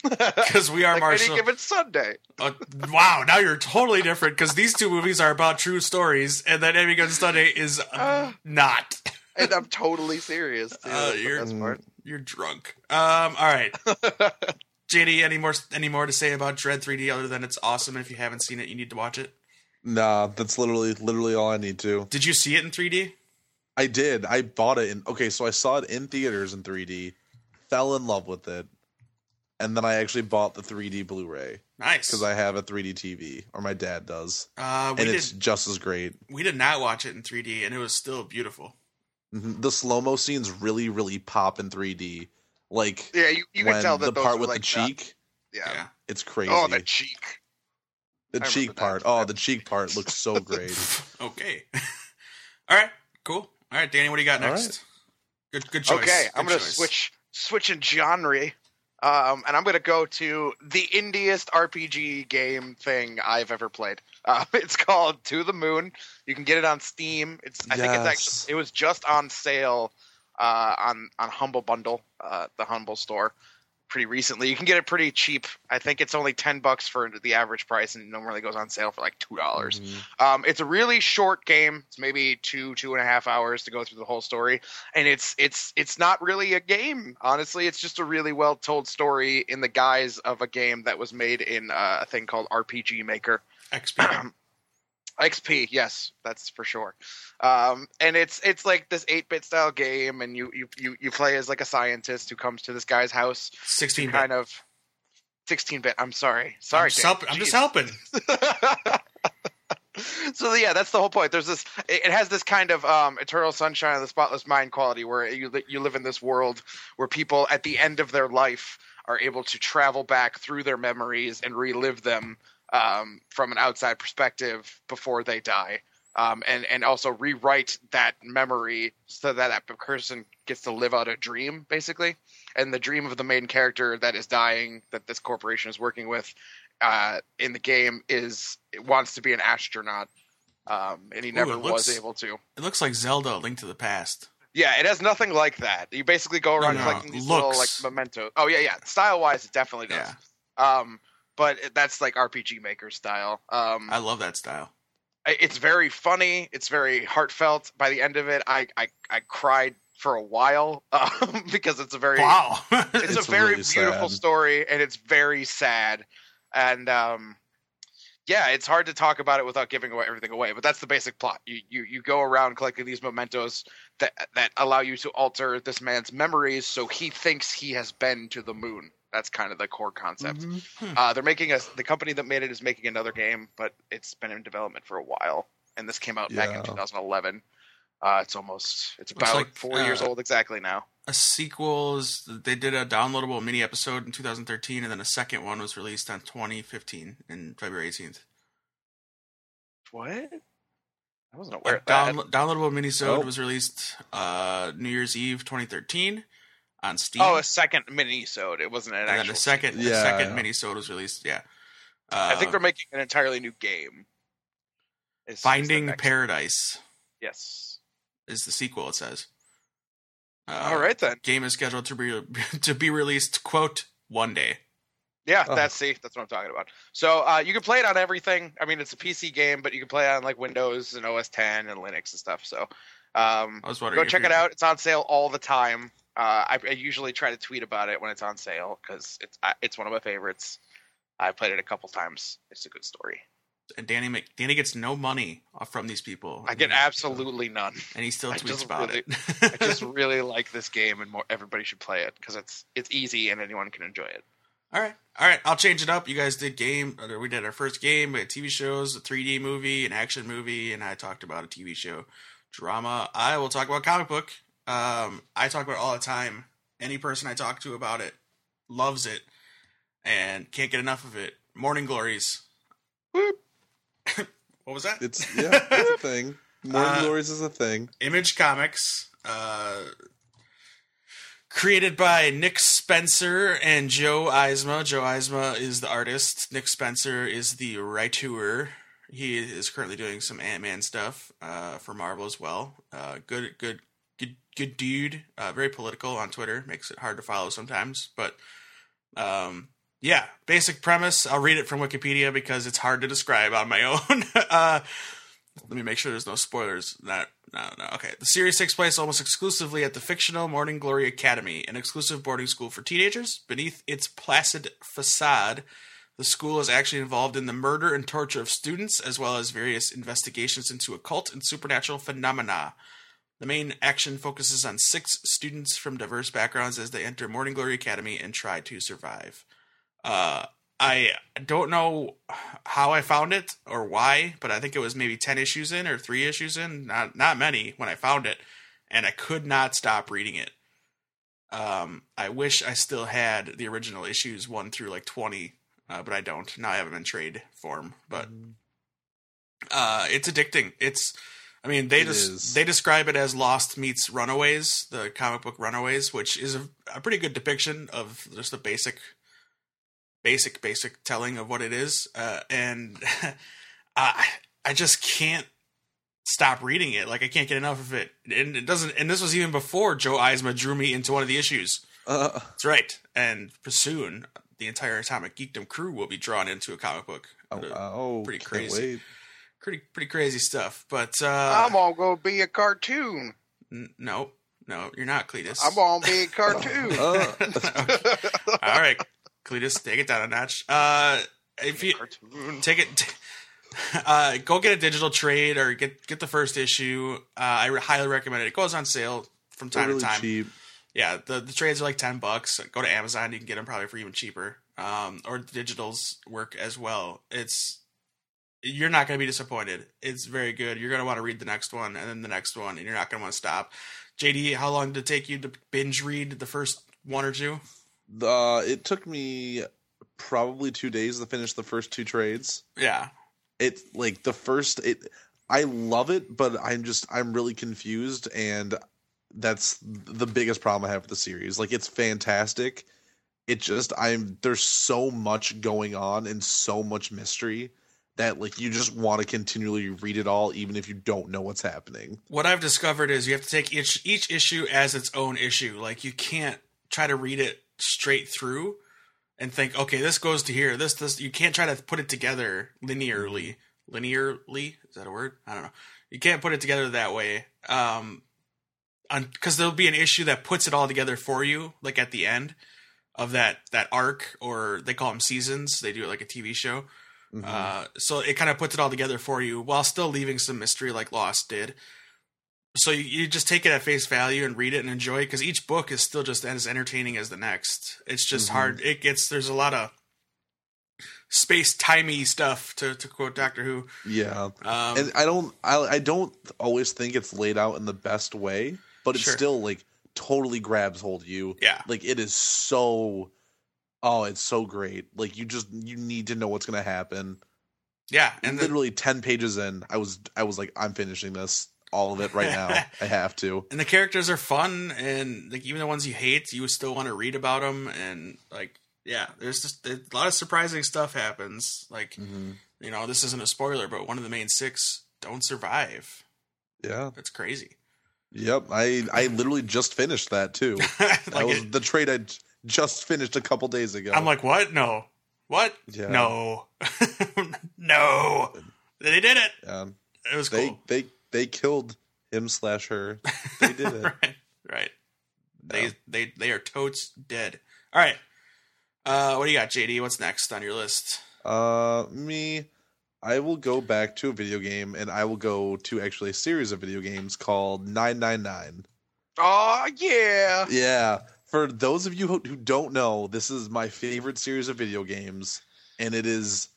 because we are like Marshall. any given Sunday. Uh, wow, now you're totally different because these two movies are about true stories, and then Any Given Sunday is uh, Uh. not. And I'm totally serious. Too. Uh, you're- You're drunk. Um. All right. JD, any more any more to say about Dredd 3D other than it's awesome? If you haven't seen it, you need to watch it. Nah, that's literally literally all I need to. Did you see it in 3D? I did. I bought it in. Okay, so I saw it in theaters in 3D. Fell in love with it. and then I actually bought the 3D Blu-ray Nice. because I have a 3D TV, or my dad does, uh, and did it's just as great. we did not watch it in 3D, and it was still beautiful. Mhm. The slow mo scenes really, really pop in 3D. Like Yeah, you, you can tell that the part with like the cheek, yeah. Yeah. it's crazy. Oh, the cheek. the I cheek remember that. part. Oh, the cheek part looks so great. okay. All right. Cool. All right, Danny. What do you got All next? Good. Good choice. Okay, I'm gonna choice. switch switch in genre, um, and I'm gonna go to the indiest RPG game thing I've ever played. Uh, it's called To the Moon. You can get it on Steam. It's I think it's Yes. actually it was just on sale uh, on on Humble Bundle, uh, the Humble store, pretty recently. You can get it pretty cheap. I think it's only ten bucks for the average price, and it normally goes on sale for like two dollars. Mhm. Um, it's a really short game. It's maybe two two and a half hours to go through the whole story, and it's it's it's not really a game. Honestly, it's just a really well told story in the guise of a game that was made in uh, a thing called RPG Maker. XP. XP, yes, that's for sure. Um, and it's it's like this eight bit style game, and you, you you you play as like a scientist who comes to this guy's house, 16 bit. kind of. 16 bit. I'm sorry. Sorry. I'm just, help- I'm just helping. so yeah, that's the whole point. There's this. It it has this kind of um, eternal sunshine of the spotless mind quality, where you you live in this world where people at the end of their life are able to travel back through their memories and relive them um, from an outside perspective before they die, um, and and also rewrite that memory so that that person gets to live out a dream, basically. And the dream of the main character that is dying, that this corporation is working with, uh, in the game is wants to be an astronaut, um, and he never looks- was able to. It looks like Zelda: Link to the Past. Yeah, it has nothing like that. You basically go around No, no, collecting these little like looks. mementos. Oh yeah, yeah. Style wise, it definitely does. Yeah, Um, but that's like RPG Maker style. Um, I love that style. It's very funny. It's very heartfelt. By the end of it, I I, I cried for a while um, because it's a very Wow. it's, It's a very really beautiful sad. story and it's very sad and um yeah it's hard to talk about it without giving away everything away but that's the basic plot you you, you go around collecting these mementos that that allow you to alter this man's memories so he thinks he has been to the moon that's kind of the core concept. Mhm. uh, they're making a the company that made it is making another game but it's been in development for a while. And this came out back in 2011 uh, it's almost it's Looks about like, four years uh, old exactly now. a sequel is they did a downloadable mini episode in 2013, and then a second one was released on 2015 in February 18th. what? I wasn't A aware of that. down, downloadable minisode Nope. was released uh, New Year's Eve 2013 on Steam. Oh, a second mini-sode. It wasn't an and then actual. the second, the Yeah. second minisode was released. Yeah, uh, I think they're making an entirely new game. Is- is Finding next- Paradise Yes. is the sequel. It says. Uh, All right then. Game is scheduled to be to be released. Quote one day. Yeah, Oh. that's see, that's what I'm talking about. So uh, you can play it on everything. I mean, it's a PC game, but you can play it on like Windows and OS 10 and Linux and stuff. So um, I was wondering. go check it out. It's on sale all the time. Uh, I, I usually try to tweet about it when it's on sale because it's I, it's one of my favorites. I played it a couple times. It's a good story. And Danny Mc, Danny gets no money from these people. I get absolutely none. and he still tweets about really- it. I just really like this game, and more everybody should play it because it's it's easy and anyone can enjoy it. All right, all right. I'll change it up. You guys did game. We did our first game. We had TV shows, a 3D movie, an action movie, and I talked about a TV show drama. I will talk about comic book. Um, I talk about it all the time. Any person I talk to about it loves it and can't get enough of it. Morning Glories. What was that? It's yeah, it's a thing. Morning Uh, Glories is a thing. Image Comics, uh, created by Nick Spencer and Joe Eisma. Joe Eisma is the artist. Nick Spencer is the writer. He is currently doing some Ant Man stuff uh, for Marvel as well. Uh, good, good, good, dude. Uh, very political on Twitter. Makes it hard to follow sometimes, but um, yeah. Basic premise. I'll read it from Wikipedia because it's hard to describe on my own. uh, let me make sure there's no spoilers. Not, no, no. Okay. The series takes place almost exclusively at the fictional Morning Glory Academy, an exclusive boarding school for teenagers. Beneath its placid facade, the school is actually involved in the murder and torture of students, as well as various investigations into occult and supernatural phenomena. The main action focuses on six students from diverse backgrounds as they enter Morning Glory Academy and try to survive. Uh, I don't know how I found it or why, but I think it was maybe ten issues in or three issues in, not not many when I found it, and I could not stop reading it. Um, I wish I still had the original issues one through like twenty, uh, but I don't. Now I have them in trade form, but uh, it's addicting. It's, I mean, they just is. they describe it as Lost meets Runaways, the comic book Runaways, which is a, a pretty good depiction of just the basic, basic, basic telling of what it is. Uh, and I, I just can't stop reading it. Like I can't get enough of it, and it doesn't. And this was even before Joe Eisma drew me into one of the issues. Uh, That's right. And soon, the entire Atomic Geekdom crew will be drawn into a comic book. oh, oh, pretty crazy. wait. Pretty pretty crazy stuff. But uh, I'm gonna go be a cartoon. n- no, no, you're not Cletus. I'm gonna be a cartoon. Uh, All right, Cletus, take it down a notch. Uh, if you cartoon. take it, uh, go get a digital trade or get get the first issue. Uh, I re- highly recommend it. It goes on sale from time really to time. cheap. Yeah, the the trades are like ten bucks. Go to Amazon, you can get them probably for even cheaper. Um, or the digitals work as well. It's you're not going to be disappointed. It's very good. You're going to want to read the next one and then the next one, and you're not going to want to stop. JD, how long did it take you to binge read the first one or two? Uh, it took me probably two days to finish the first two trades. Yeah, It like the first it. I love it, but I'm just I'm really confused, and that's the biggest problem I have with the series. Like it's fantastic. It just I'm there's so much going on and so much mystery that like you just want to continually read it all, even if you don't know what's happening. what I've discovered is you have to take each each issue as its own issue. Like you can't try to read it straight through and think, okay, this goes to here. This this you can't try to put it together linearly. Linearly is that a word? I don't know. You can't put it together that way. Um, because there'll be an issue that puts it all together for you, like at the end of that that arc, or they call them seasons. They do it like a TV show. Mhm. Uh, so it kind of puts it all together for you while still leaving some mystery like Lost did. So you, you just take it at face value and read it and enjoy it because each book is still just as entertaining as the next. It's just Mhm. hard. It gets there's a lot of space timey stuff to to quote Doctor Who. yeah, Um, and I don't I I don't always think it's laid out in the best way, but it Sure. still like totally grabs hold of you. yeah, Like it is so oh, it's so great. Like you just you need to know what's gonna happen. yeah, And and the, literally ten pages in, I was I was like, I'm finishing this, all of it right now. I have to. and the characters are fun and like even the ones you hate, you still want to read about them and like yeah, there's just a lot of surprising stuff happens. Like Mhm. you know, this isn't a spoiler, but one of the main six don't survive. Yeah. That's crazy. Yep. I I literally just finished that too. That was it- the trade I just finished a couple days ago. I'm like, what? No, what? Yeah. No, no. They did it. Yeah. It was they cool. they they killed him slash her. They did it. right, right. They they they are totes dead. All right. Uh, what do you got, JD? What's next on your list? Uh, me, I will go back to a video game, and I will go to actually a series of video games called Nine Nine Nine. Oh yeah. Yeah, for those of you who, who don't know, this is my favorite series of video games, and it is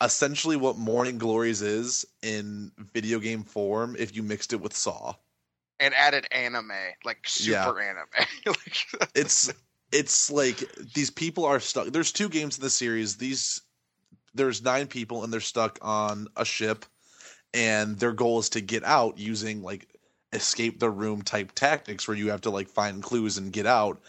essentially what Morning Glories is in video game form if you mixed it with Saw. And added anime, like super anime. like, it's it's like these people are stuck there's two games in the series these there's nine people and they're stuck on a ship and their goal is to get out using like escape the room type tactics where you have to like find clues and get out.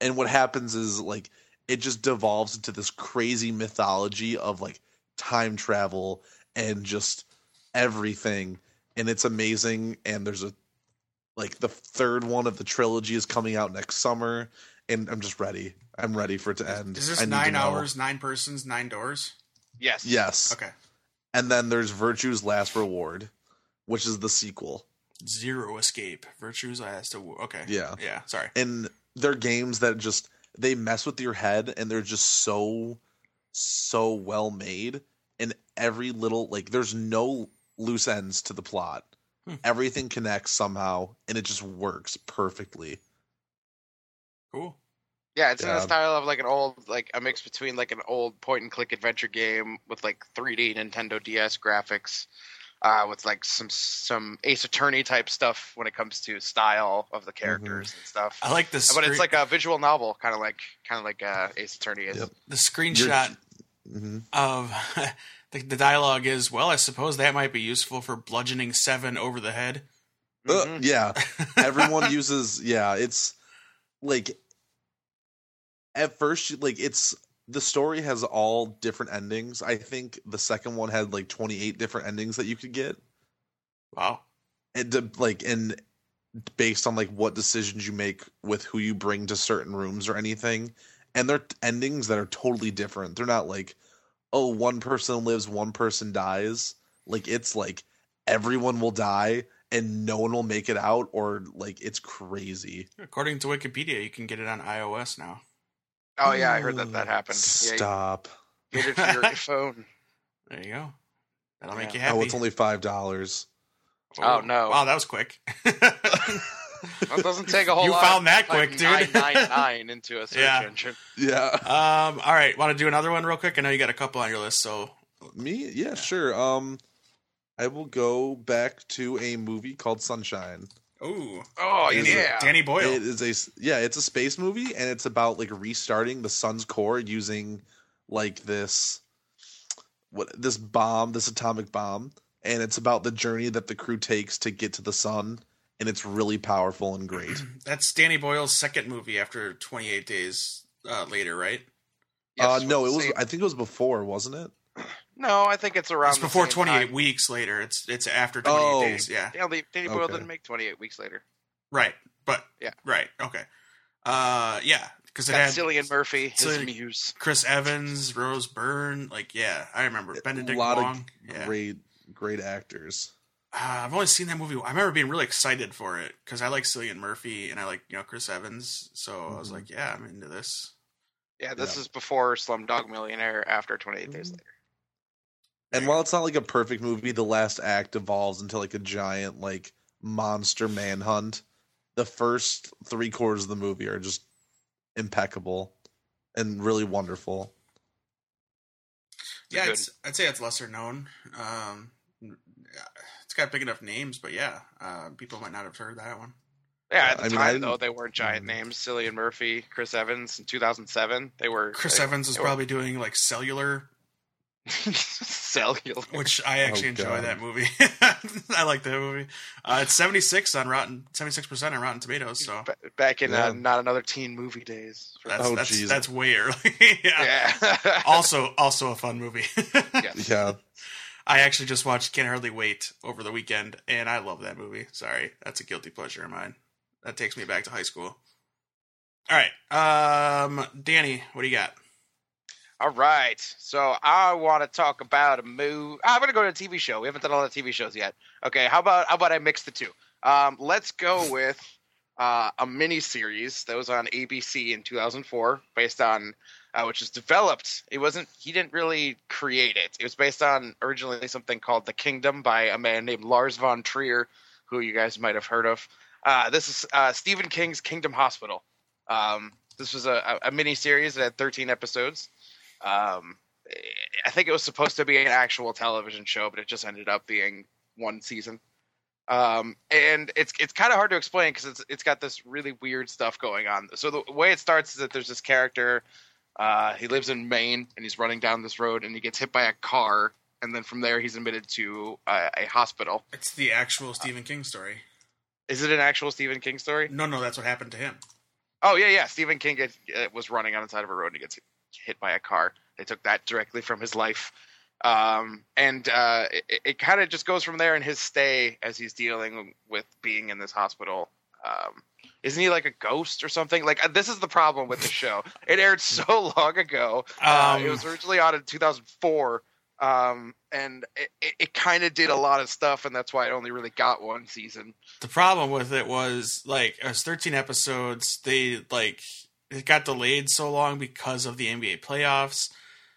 And what happens is like it just devolves into this crazy mythology of like time travel and just everything. And it's amazing. And there's a like the third one of the trilogy is coming out next summer. And i'm just ready. I'm ready for it to end. Is this I need to nine hours, nine persons, nine doors? yes. yes. Okay. and then there's virtue's last reward which is the sequel Zero escape. Virtues last. To, okay. Yeah. Yeah. Sorry. and they're games that just they mess with your head and they're just so so well made and every little like there's no loose ends to the plot Hmm. everything connects somehow and it just works perfectly Cool. Yeah, it's in Yeah. the style of like an old, like a mix between like an old point and click adventure game with like 3D Nintendo DS graphics, uh, with like some some Ace Attorney type stuff when it comes to style of the characters and stuff. I like this, but it's like a visual novel, kind of like kind of like uh, Ace Attorney is. Yep. the screenshot hmm of the, the dialogue is. Well, I suppose that might be useful for bludgeoning seven over the head. Mhm. yeah, everyone uses. Yeah, it's like at first, like it's the story has all different endings. I think the second one had like twenty eight different endings that you could get. Wow. and de- like and based on like what decisions you make with who you bring to certain rooms or anything and they're endings that are totally different they're not like oh one person lives one person dies like it's like everyone will die and no one will make it out or like it's crazy According to Wikipedia, you can get it on iOS now. Oh yeah, I heard that that happened. Stop you get it for your phone. There you go. That'll Yeah. make you happy. oh it's only five dollars Oh, no. Wow, that was quick. It doesn't take a whole lot. You lot. found that Type quick, dude. 999 into a search Yeah. engine. yeah um. All right. Want to do another one real quick? I know you got a couple on your list, so me yeah sure um i will go back to a movie called sunshine ooh, Oh Is it yeah. Danny Boyle. It is a yeah, it's a space movie, and it's about like restarting the sun's core using like this what this bomb, this atomic bomb, and it's about the journey that the crew takes to get to the sun, and it's really powerful and great. That's Danny Boyle's second movie after 28 days uh, later, right? uh, no, it was. same- I think it was before, wasn't it? No, I think it's around. It's the before same 28 time. weeks later. It's it's after 28 Oh. days. Yeah. Yeah, they- Danny Boyle didn't make 28 weeks later. Right. But Yeah. Right. Okay. Uh. Yeah. Because it had Cillian Murphy, his muse. Chris Evans, Rose Byrne. Like, yeah, I remember Benedict a lot Wong. of yeah. great, great actors. Uh, I've only seen that movie. I remember being really excited for it because I like Cillian Murphy and I like you know Chris Evans. So I was Mhm. like, yeah, I'm into this. Yeah, this Yeah. is before Slumdog Millionaire, after 28 days Mhm. later. And while it's not like a perfect movie, the last act evolves into like a giant like monster manhunt. The first three quarters of the movie are just impeccable and really wonderful. Yeah, it's, I'd say it's lesser known. Um, it's got big enough names, but yeah, uh, people might not have heard that one. Yeah, at the I time didn't- though, they weren't giant Mhm. names. Cillian Murphy, Chris Evans in 2007. They were Chris they, Evans was they were- probably doing like Cellular, cellular. which I actually Oh, enjoy that movie. I like that movie. Uh, it's 76 on Rotten, 76 percent on Rotten Tomatoes. So Back in Yeah. uh, not another teen movie days. that's Oh, that's, geez. that's way early. yeah. yeah. also, also a fun movie. Yes. Yeah. I actually just watched Can't Hardly Wait over the weekend, and I love that movie. Sorry, that's a guilty pleasure of mine. That takes me back to high school. All right, um, Danny, what do you got? All right. So I want to talk about a movie. I'm going to go to a TV show. We haven't done a lot of TV shows yet. Okay. How about how about I mix the two? Um, let's go with uh, a mini series that was on ABC in 2004, based on uh, which was developed. It wasn't. He didn't really create it. It was based on originally something called The Kingdom by a man named Lars von Trier, who you guys might have heard of. Uh, this is uh, Stephen King's Kingdom Hospital. Um, this was a, a, a mini series that had 13 episodes. Um, I think it was supposed to be an actual television show, but it just ended up being one season. Um, and it's it's kind of hard to explain because it's it's got this really weird stuff going on. So the way it starts is that there's this character. Uh, he lives in Maine and he's running down this road and he gets hit by a car. And then from there, he's admitted to a, a hospital. It's the actual Stephen King story. Is it an actual Stephen King story? No, no, that's what happened to him. Oh yeah, yeah. Stephen King uh, was running on the side of a road and he gets hit by a car. They took that directly from his life, um, and uh, it, it kind of just goes from there in his stay as he's dealing with being in this hospital. Um, isn't he like a ghost or something? Like uh, this is the problem with the show. It aired so long ago. Uh, Um, it was originally on in 2004. Um, and it, it, it kind of did a lot of stuff, and that's why it only really got one season. The problem with it was like it was 13 episodes. They like it got delayed so long because of the NBA playoffs.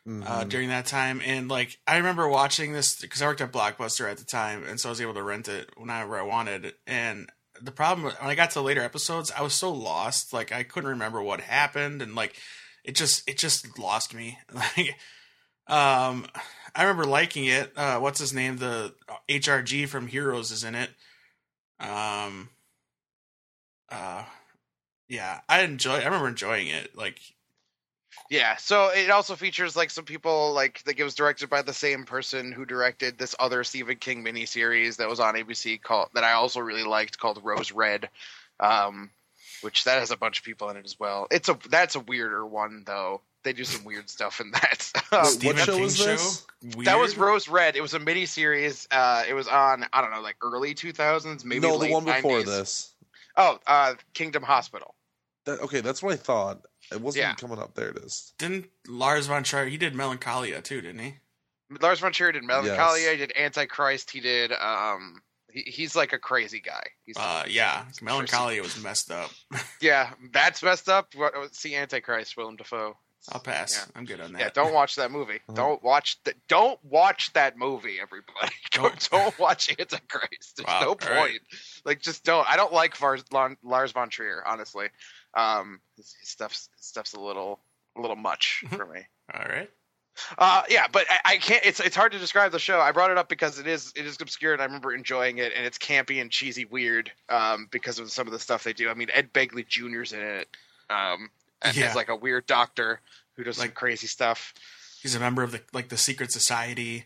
uh, Mhm. during that time. And like, I remember watching this because I worked at Blockbuster at the time, and so I was able to rent it whenever I wanted. And the problem when I got to later episodes, I was so lost. Like I couldn't remember what happened, and like it just it just lost me. Like, um, I remember liking it. Uh, what's his name? The HRG from Heroes is in it. Um, uh, yeah, I enjoy. I remember enjoying it. Like, Yeah, so it also features like some people like that it was directed by the same person who directed this other Stephen King miniseries that was on ABC called that I also really liked called Rose Red, um, which that has a bunch of people in it as well. It's a that's a weirder one though. They do some weird stuff in that. Um, Stephen what show King was this? Weird. that was Rose Red. It was a miniseries. Uh, it was on I don't know like early two thousands, maybe no, late the one before 90s. this. Oh, uh, Kingdom Hospital. That, okay, that's what I thought. It wasn't Yeah. coming up. There it is. Didn't Lars von Trier? He did Melancholia too, didn't he? Lars von Trier did Melancholia. Yes. He did Antichrist. He did. Um, he, he's like a crazy guy. He's Uh, yeah, Melancholia was messed up. Yeah, that's messed up. See Antichrist, Willem Dafoe. I'll pass. Yeah. I'm good on that. Yeah, don't watch that movie. Uh-huh. Don't watch that. Don't watch that movie, everybody. Don't Don't- don't watch Antichrist. There's Wow, no point. right. Like, just don't. I don't like Vars, Lon- Lars von Trier, honestly. Um, his, his stuff's his stuff's a little a little much for me. All right. Uh, yeah, but I, I can't. It's it's hard to describe the show. I brought it up because it is it is obscure, and I remember enjoying it, and it's campy and cheesy, weird. Um, because of some of the stuff they do. I mean, Ed Begley Jr.'s in it. Um, and Yeah. he's like a weird doctor who does Like- like crazy stuff. He's a member of the like the secret society.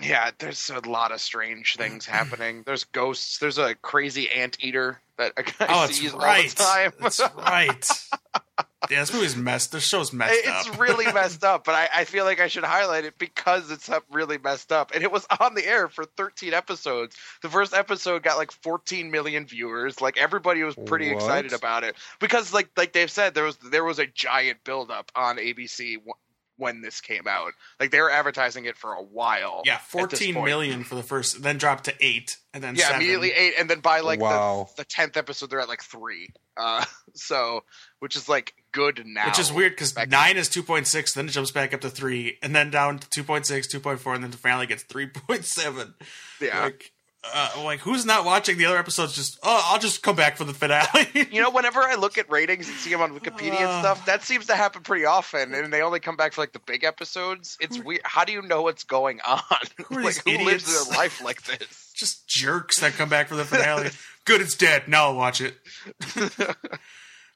Yeah, there's a lot of strange things happening. There's ghosts. There's a crazy anteater that a guy Oh, that's sees right. all the time. That's right. yeah, this movie's messed. This show's messed it's up. really messed up, but I, I feel like I should highlight it because it's really messed up. And it was on the air for 13 episodes. The first episode got like 14 million viewers. Like everybody was pretty What? excited about it because, like like Dave said, there was there was a giant buildup on ABC w- when this came out. Like they were advertising it for a while. yeah, at this fourteen point. million for the first, then dropped to eight, and then Yeah, seven. immediately eight, and then by like Wow. the the tenth episode, they're at like three. Uh, so which is like good now. Which is weird because nine is two point six, then it jumps back up to three, and then down to 2.6, 2.4, and then finally gets three point seven. Yeah. Like, uh, like who's not watching the other episodes? Just oh, I'll just come back for the finale. You know, whenever I look at ratings and see them on Wikipedia and Uh. stuff, that seems to happen pretty often, and they only come back for like the big episodes. It's weird. How do you know what's going on? Who like, who lives their life like this? just jerks that come back for the finale. Good, it's dead. Now I'll watch it.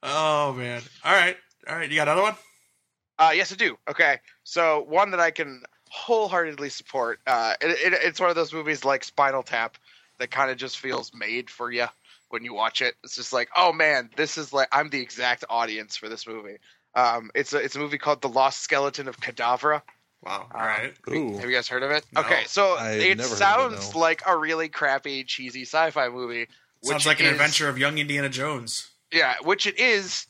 oh man! All right, all right. You got another one? Uh, yes, I do. Okay, so one that I can wholeheartedly support. Uh, it, it, it's one of those movies like Spinal Tap that kind of just feels made for you when you watch it. It's just like, oh man, this is like I'm the exact audience for this movie. Um, it's a it's a movie called The Lost Skeleton of Cadavra. Wow. Uh, All right. Ooh. Have you guys heard of it? No. Okay, so I've it never heard of it, sounds no. like a really crappy, cheesy sci-fi movie. Sounds which like an is- adventure of young Indiana Jones. Yeah, which it is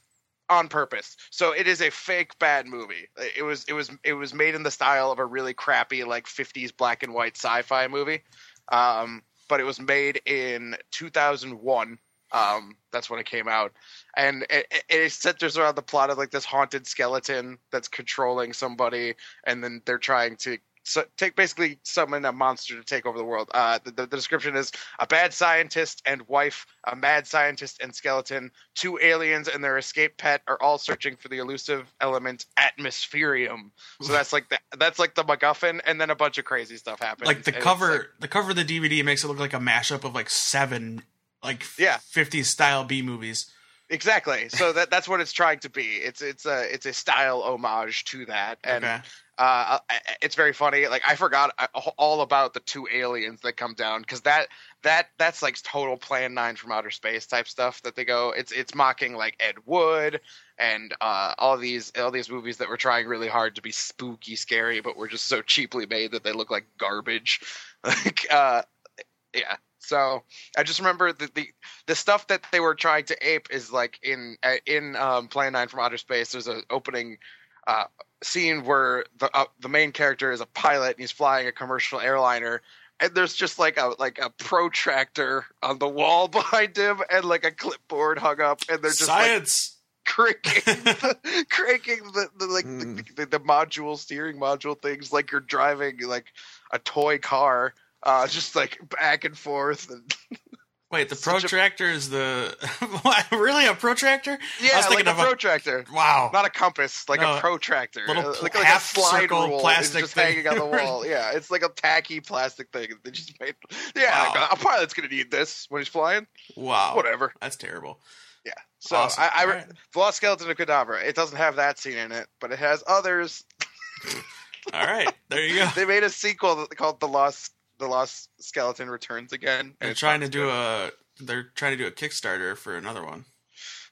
on purpose. So it is a fake bad movie. It was it was it was made in the style of a really crappy like 50s black and white sci-fi movie. Um, but it was made in 2001. Um, that's when it came out, and it, it, it centers around the plot of like this haunted skeleton that's controlling somebody, and then they're trying to so, take basically summon a monster to take over the world. Uh, the, the, the description is a bad scientist and wife, a mad scientist and skeleton, two aliens and their escape pet are all searching for the elusive element atmospherium. So that's like the that's like the MacGuffin, and then a bunch of crazy stuff happens. Like the cover, like- the cover of the DVD makes it look like a mashup of like seven, like Yeah. 50s style B movies. exactly. So that that's what it's trying to be. It's it's a it's a style homage to that, and okay. Uh, it's very funny. Like I forgot uh, all about the two aliens that come down because that that that's like total Plan Nine from outer space type stuff that they go. It's it's mocking like Ed Wood and uh, all these all these movies that were trying really hard to be spooky, scary, but were just so cheaply made that they look like garbage. Like uh, yeah. So I just remember the, the the stuff that they were trying to ape is like in uh, in um, Plan Nine from Outer Space. There's an opening uh, scene where the uh, the main character is a pilot and he's flying a commercial airliner. And there's just like a like a protractor on the wall behind him, and like a clipboard hung up, and they're just like Science. cranking, the, cranking the, the like the, the, the module steering module things like you're driving like a toy car, uh, just like back and forth. And Wait, the Such a- protractor is the what, really a protractor? Yeah, I was like a of a protractor. wow. Not a compass, like No, a protractor. little Uh, pl- like, like a slide rule plastic just thing. hanging on the wall. Yeah, it's like a tacky plastic thing. They just made. Yeah, Wow. like, a pilot's gonna need this when he's flying. wow. Whatever. That's terrible. Yeah. So Awesome. I, I re- right. the Lost Skeleton of Cadavra. It doesn't have that scene in it, but it has others. All right, there you go. They made a sequel called the Lost the Lost Skeleton Returns Again. They're trying to do good. a they're trying to do a Kickstarter for another one.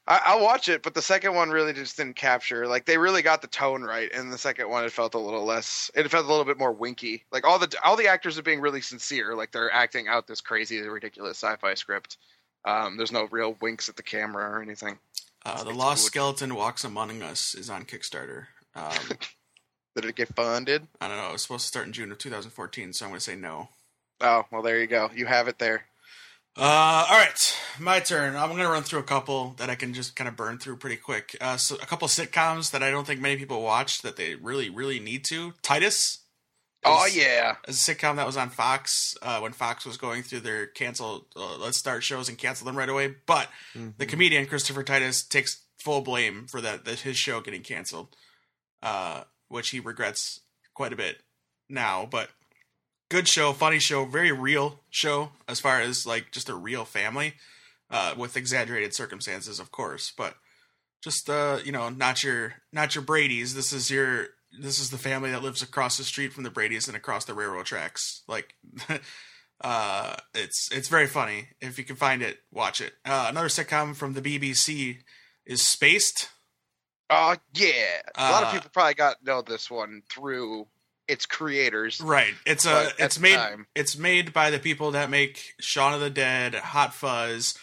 I, I'll watch it, but the second one really just didn't capture. Like they really got the tone right, and the second one it felt a little less. It felt a little bit more winky. Like all the all the actors are being really sincere. Like they're acting out this crazy, ridiculous sci-fi script. Um, there's no real winks at the camera or anything. Uh, the Lost. Skeleton Walks Among Us is on Kickstarter. Um, Did it get funded? I don't know. It was supposed to start in June of 2014, so I'm going to say no. Oh well, there you go. You have it there. Uh, all right, my turn. I'm going to run through a couple that I can just kind of burn through pretty quick. Uh, so a couple sitcoms that I don't think many people watch that they really, really need to. Titus. Oh is- yeah, is a sitcom that was on Fox uh, when Fox was going through their cancel. Uh, let's start shows and cancel them right away. But the comedian Christopher Titus takes full blame for that, that his show getting canceled, uh, which he regrets quite a bit now. But good show, funny show, very real show as far as like just a real family uh, with exaggerated circumstances, of course, but just uh, you know, not your not your Brady's. This is your this is the family that lives across the street from the Brady's and across the railroad tracks. Like, uh, it's it's very funny. If you can find it, watch it. Uh, another sitcom from the BBC is Spaced. Oh yeah. A lot of Uh, people probably got know this one through its creators. Right. It's a it's made time- it's made by the people that make Shaun of the Dead, Hot Fuzz,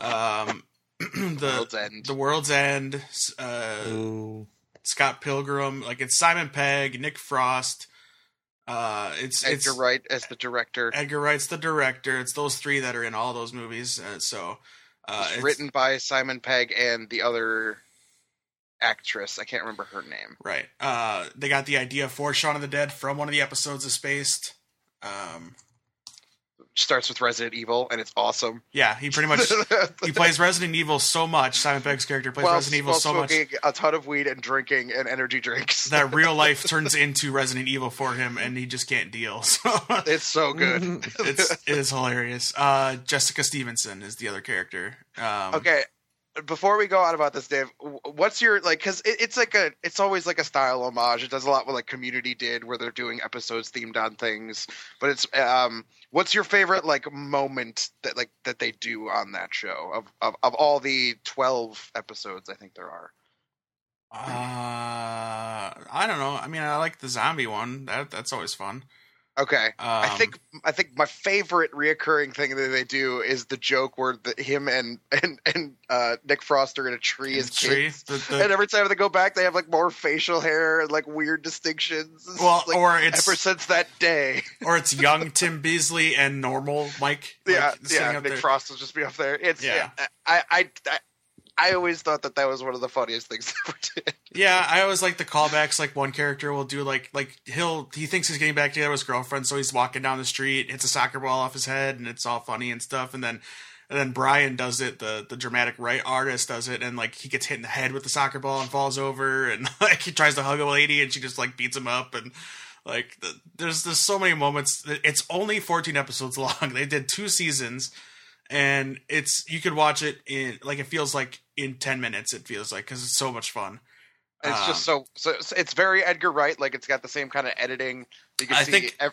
um, the World's End. the World's End, uh, Scott Pilgrim. Like it's Simon Pegg, Nick Frost. Uh, it's Edgar it's Wright as the director. Edgar Wright's the director. It's those three that are in all those movies. Uh, so uh, It's it's written by Simon Pegg and the other actress. I can't remember her name. right. Uh, they got the idea for Shaun of the Dead from one of the episodes of Spaced. Um, Starts with Resident Evil, and it's awesome. yeah, he pretty much he plays Resident Evil so much. Simon Pegg's character plays while, Resident Evil so much a ton of weed and drinking and energy drinks. that real life turns into Resident Evil for him, and he just can't deal. So it's so good. it's it is hilarious. Uh, Jessica Stevenson is the other character. Um, okay, before we go on about this, Dave, what's your like? Because it, it's like a, it's always like a style homage. It does a lot what like Community did, where they're doing episodes themed on things. But it's um, what's your favorite like moment that like that they do on that show of of, of all the twelve episodes? I think there are. Uh, I don't know. I mean, I like the zombie one. That that's always fun. Okay. I Um, think I think my favorite reoccurring thing that they do is the joke where the, him and and and uh, Nick Frost are in a tree as tree. kids. The- the- and every time they go back, they have like more facial hair and like weird distinctions. It's well, like, or it's ever since that day, or it's young Tim Bisley and normal Mike. like, yeah, sitting yeah. Nick there. Frost will just be up there. It's Yeah. yeah. I, I I I always thought that that was one of the funniest things they ever did. Yeah, I always like the callbacks. Like one character will do like like he'll he thinks he's getting back together with his girlfriend, so he's walking down the street, hits a soccer ball off his head, and it's all funny and stuff. And then and then Brian does it, the the dramatic right artist does it, and like he gets hit in the head with the soccer ball and falls over, and like he tries to hug a lady, and she just like beats him up, and like the, there's there's so many moments. It's only 14 episodes long. They did two seasons and it's you could watch it in like it feels like in 10 minutes it feels like because it's so much fun it's Um, just so, so it's very Edgar Wright. Like it's got the same kind of editing. You can I see think- ev-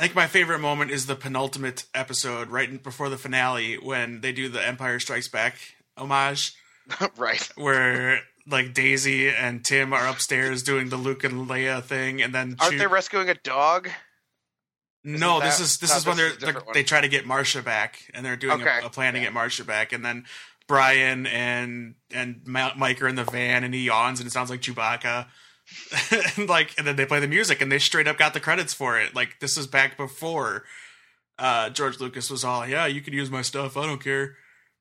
i think my favorite moment is the penultimate episode right before the finale when they do the empire strikes back homage right. where like daisy and tim are upstairs doing the luke and leia thing and then Aren't Chew- they rescuing a dog? No Isn't this is this is when they're, they're they try to get marsha back and they're doing Okay. a, a plan to Yeah. get marsha back and then brian and and mike are in the van and he yawns and it sounds like chewbacca. And like and then they play the music and they straight up got the credits for it. Like this is back before uh george lucas was all yeah you can use my stuff i don't care.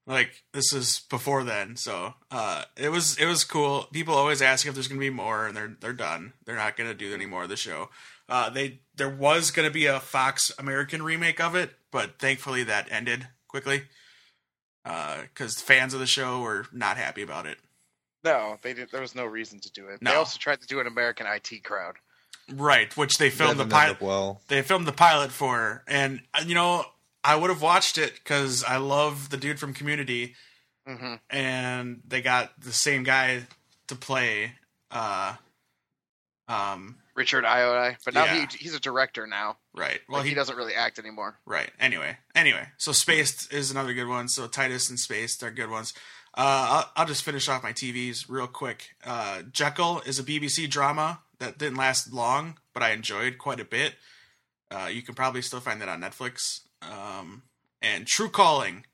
Like this is before then so uh it was it was cool. People always ask if there's gonna be more and they're they're done. They're not gonna do any more of the show uh they there was gonna be a fox american remake of it but thankfully that ended quickly because fans of the show were not happy about it. No, they did. There was no reason to do it. They also tried to do an American IT crowd. Right, which they filmed the That didn't end pilot. well. They filmed the pilot for, and uh, you know, I would have watched it because I love the dude from Community, hmm and they got the same guy to play. Uh, um, Richard Ayoade, but now Yeah. he he's a director now. right. Well, Well, he, he doesn't really act anymore. Right. Anyway, anyway, so Spaced is another good one. So Titus and Spaced are good ones. Uh, I'll, I'll just finish off my TVs real quick. Uh, Jekyll is a BBC drama that didn't last long, but I enjoyed quite a bit. Uh, you can probably still find that on Netflix. Um, and True Calling.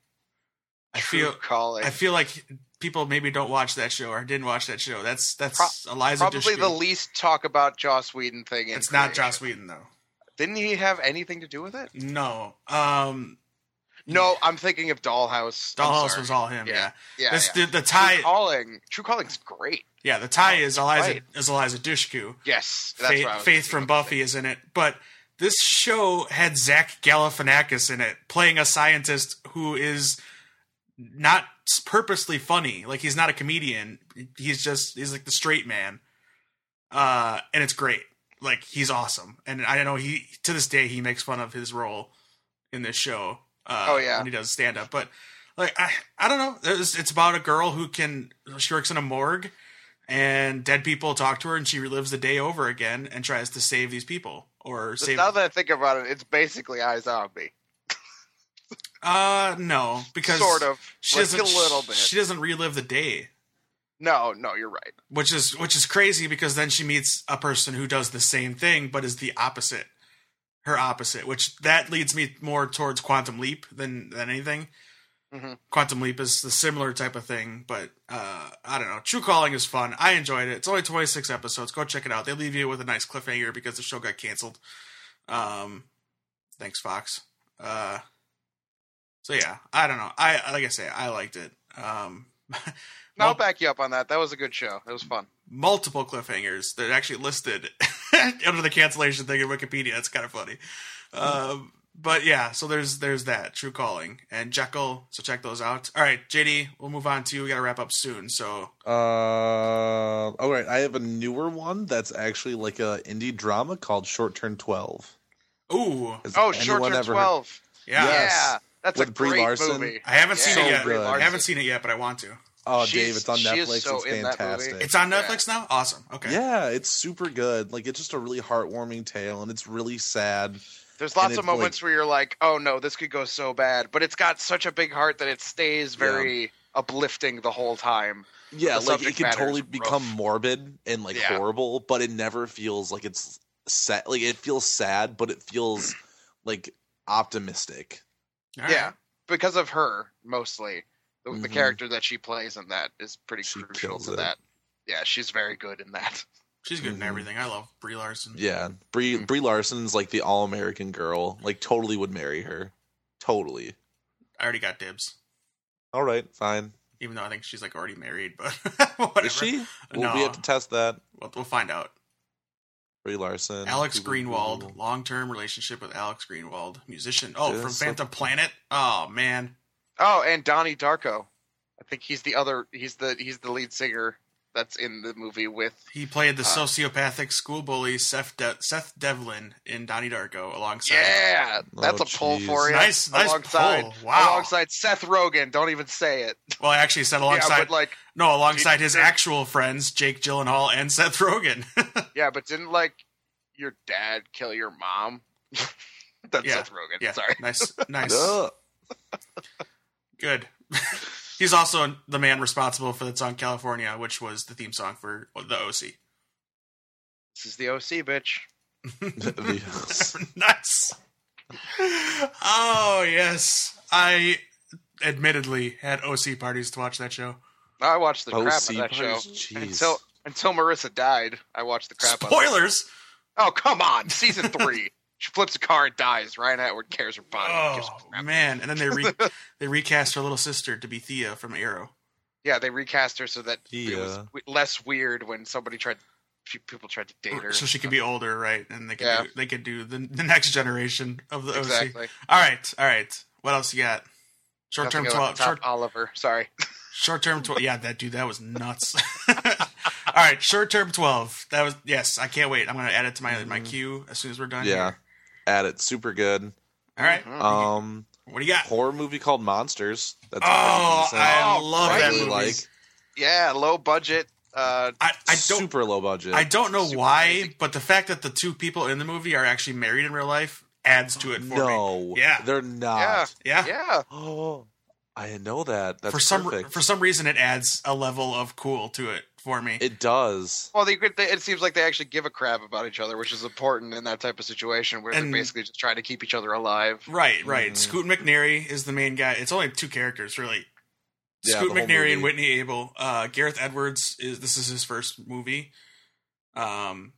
I True feel calling. I feel like people maybe don't watch that show or didn't watch that show. That's that's Eliza Probably Dushku. the least talk about Joss Whedon thing. In It's not. Joss Whedon though. Didn't he have anything to do with it? No. Um, No, I'm thinking of Dollhouse. Dollhouse was all him. Yeah. Yeah. Yeah, This, yeah. The, the tie. True calling. True calling's great. Yeah, the tie is Eliza right. is Eliza Dushku. Yes, that's Faith, Faith from. Buffy is in it, but this show had Zach Galifianakis in it, playing a scientist who is not purposely funny. Like he's not a comedian. He's just he's like the straight man, uh, and it's great. Like he's awesome, and I know he to this day he makes fun of his role in this show. Uh, Oh, yeah. when he does stand up, but like I I don't know. It's, it's about a girl who can she works in a morgue and dead people talk to her and she relives the day over again and tries to save these people or But save now that I think about it, it's basically iZombie. Uh no because Sort of. she like doesn't a little bit. she doesn't relive the day. No, no, you're right. which is which is crazy because then she meets a person who does the same thing but is the opposite. Her opposite which that leads me more towards quantum leap than than anything. Mhm. quantum leap is the similar type of thing but uh i don't know. True calling is fun. I enjoyed it. It's only 26 episodes. Go check it out. They leave you with a nice cliffhanger because the show got canceled. Um thanks fox. Uh so yeah i don't know i like i say i liked it um No, I'll back you up on that. That was a good show. It was fun. multiple cliffhangers that are actually listed under the cancellation thing in Wikipedia. It's kind of funny. Um, but yeah, so there's there's that True Calling and Jekyll. So check those out. All right, JD, we'll move on to you. we got to wrap up soon. So Uh, all right. I have a newer one that's actually like a indie drama called Short Term Twelve. ooh, Has Oh, anyone Short Term ever heard- 12. yeah, Yes. Yeah, that's a With Brie great Larson. movie. I haven't seen Yeah. it yet. So good. I haven't seen it yet, but I want to. Oh, She's- Dave, it's on she is Netflix. so it's in that movie. fantastic. It's on Yeah. Netflix now. Awesome. Okay. Yeah, it's super good. Like it's just a really heartwarming tale, and it's really sad. There's lots of it's moments like- where you're like, "Oh no, this could go so bad," but it's got such a big heart that it stays very uplifting the whole time. Yeah, The like it subject can matter totally is rough. become morbid and like Yeah. horrible, but it never feels like it's sad. Like it feels sad, but it feels like optimistic. All right. Yeah, because of her mostly. The, the Mhm. character that she plays in that is pretty She crucial to it. that. Yeah, she's very good in that. she's good in Mhm. everything. I love Brie Larson. Yeah, Brie Mm. Brie Larson's like the all American girl. Like totally would marry her. Totally. I already got dibs, All right, fine. even though I think she's like already married. But whatever. Is she? We'll No. we have to test that. We'll, we'll find out. Brie Larson. Alex Google, Greenwald, long term relationship with Alex Greenwald, musician. Oh, Yeah, from so- Phantom Planet. Oh man, Oh, and Donnie Darko. I think he's the other. He's the he's the lead singer that's in the movie with. he played the Uh, sociopathic school bully Seth De- Seth Devlin in Donnie Darko alongside. Yeah, that's Oh, a pull jeez. for you. Nice- nice alongside, pull. Wow. Alongside Seth Rogen. Don't even say it. Well, I actually said alongside. but like, no, alongside his actual friends Jake Gyllenhaal and Seth Rogen. yeah, but didn't like your dad kill your mom? that's Yeah, Seth Rogen. yeah, Sorry. nice, nice, good. He's also the man responsible for the song California, which was the theme song for the OC. This is the OC, bitch. The- nice. Oh yes, I admittedly had OC parties to watch that show. I watched the crap OC of that show parties? Jeez. until until Marissa died. I watched the crap. out of it. Spoilers. Oh come on, season three. she flips a car and dies. Ryan Atwood carries her body. and her Oh man! And then they re- they recast her little sister to be Thea from Arrow. Yeah, they recast her so that it was w- less weird when somebody tried. fe- People tried to date her, so she could be older, right? And they could Yeah. do, they could do the, the next generation of the OC. All right, all right. What else you got? Short term twelve. top, Short Oliver. Sorry. short term twelve. Yeah, that dude, that was nuts. All right, short term twelve. That was yes. I can't wait. I'm gonna add it to my my queue as soon as we're done. Mm-hmm. Yeah. here. At it, super good. All right. Mhm. Um, What do you got? horror movie called Monsters. That's Oh. I Oh, love right. that really movie. like. Yeah, low budget. Uh, I, I don't super low budget. I don't know Super why, crazy. but the fact that the two people in the movie are actually married in real life adds to it for me. no, Yeah. they're not. Yeah. yeah. yeah. Oh, I know that. That's for some perfect. for some reason, it adds a level of cool to it for me. it does. Well, they, they, it seems like they actually give a crap about each other, which is important in that type of situation where And- they're basically just trying to keep each other alive. right, right. Mhm. Scoot McNairy is the main guy. It's only two characters, really. Yeah, Scoot the McNairy and. Whitney Able. Uh, Gareth Edwards is this is his first movie. Um,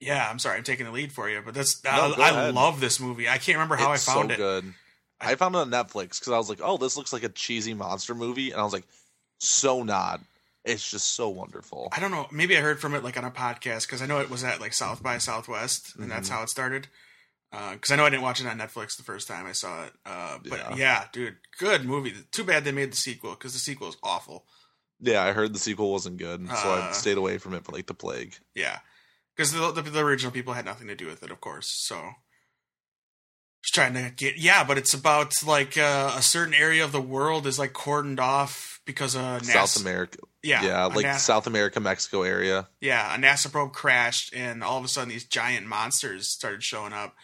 yeah, I'm sorry, I'm taking the lead for you, but that's No, I, I love this movie. I can't remember how it's I found so it. good. I found it on Netflix because I was like, "Oh, this looks like a cheesy monster movie," and I was like, "So not." It's just so wonderful. I don't know. Maybe I heard from it like on a podcast because I know it was at like South by Southwest, and that's Mhm. how it started. Because I know I didn't watch it on Netflix the first time I saw it. Uh, but yeah. Yeah. dude, good movie. Too bad they made the sequel because the sequel is awful. Yeah, I heard the sequel wasn't good, so Uh, I stayed away from it for like the plague. Yeah, because the, the the original people had nothing to do with it, of course. So trying to get yeah, but it's about like uh, a certain area of the world is like cordoned off because of NASA. South America, Yeah, yeah, like Na- South America, Mexico area. yeah, a NASA probe crashed, and all of a sudden these giant monsters started showing up,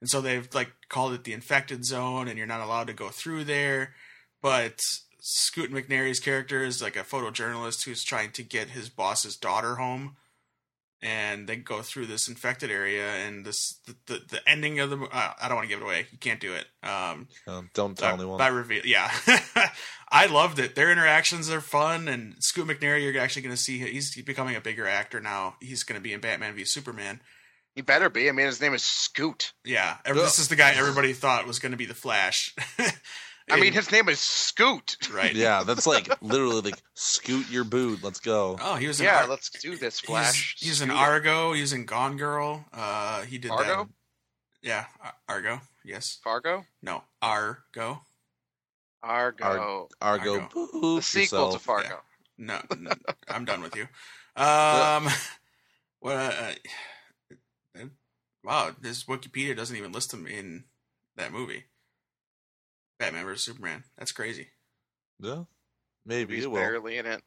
and so they've like called it the infected zone, and you're not allowed to go through there. But Scoot McNairy's character is like a photojournalist who's trying to get his boss's daughter home, and they go through this infected area, and this the the, the ending of the uh, I don't want to give it away. You can't do it. Um, Uh, don't tell by, anyone. by reveal. Yeah, I loved it. Their interactions are fun, and Scoot McNairy, you're actually going to see he's becoming a bigger actor now. He's going to be in Batman v Superman. He better be. I mean, his name is Scoot. Yeah, ev- this is the guy everybody thought was going to be the Flash. I mean, his name is Scoot. right? yeah, that's like literally like scoot your boot. Let's go. Oh, he was Yeah, Ar- let's do this, Flash. he's in Argo. He's in Gone Girl. Uh, he did Argo? that. Yeah, Ar- Argo. Yes. Fargo? No, Argo. Argo. Argo, Argo. poop the sequel to yourself. Fargo. No, no I'm done with you. Um, what? Uh, uh, wow, this Wikipedia doesn't even list him in that movie. Batman vs Superman. That's crazy. Yeah, maybe He's it will. barely in it.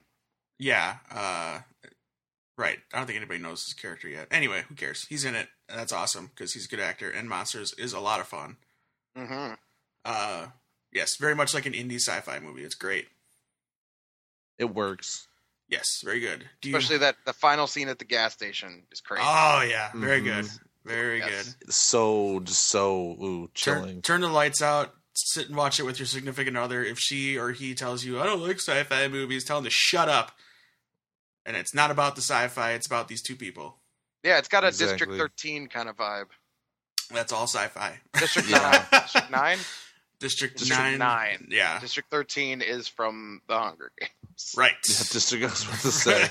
Yeah. Uh, right. I don't think anybody knows his character yet. Anyway, who cares? He's in it. and That's awesome because he's a good actor. And Monsters is a lot of fun. hmm Uh, yes, very much like an indie sci-fi movie. It's great. It works. Yes, very good. Do you? Especially that the final scene at the gas station is crazy. oh yeah, very Mhm. good. Very Yes. good. So just so ooh turn, chilling. turn the lights out sit and watch it with your significant other if she or he tells you i don't like sci-fi movies tell them to shut up and it's not about the sci-fi it's about these two people yeah, it's got a Exactly. District 13 kind of vibe. that's all sci-fi District Yeah. 9. District 9? district, District 9, nine. yeah District 13 is from The Hunger Games. right Yeah, just to go what to say.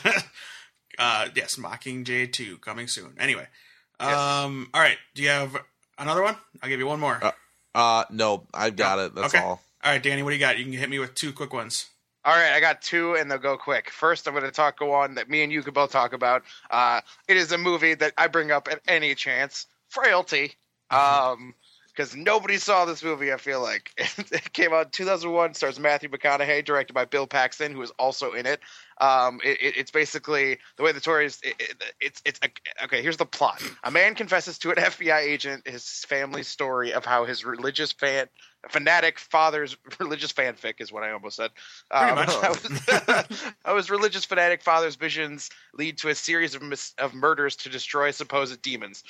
uh yes mockingjay 2 coming soon anyway Yes. um all right do you have another one i'll give you one more Uh, Uh no, I've got it. That's Okay. all. all right danny what do you got you can hit me with two quick ones All right, I got two, and they'll go quick. First, I'm going to talk go on that me and you could both talk about. Uh, it is a movie that I bring up at any chance. Frailty. Um, because nobody saw this movie. I feel like it came out in 2001. Stars Matthew McConaughey, directed by Bill Paxton, who is also in it. Um, it, it- it's basically the way the story is. It, it, it's it's okay. Here's the plot: A man confesses to an FBI agent his family story of how his religious fan fanatic father's religious fanfic is what I almost said. Um, his- how religious fanatic father's visions lead to a series of mis- of murders to destroy supposed demons.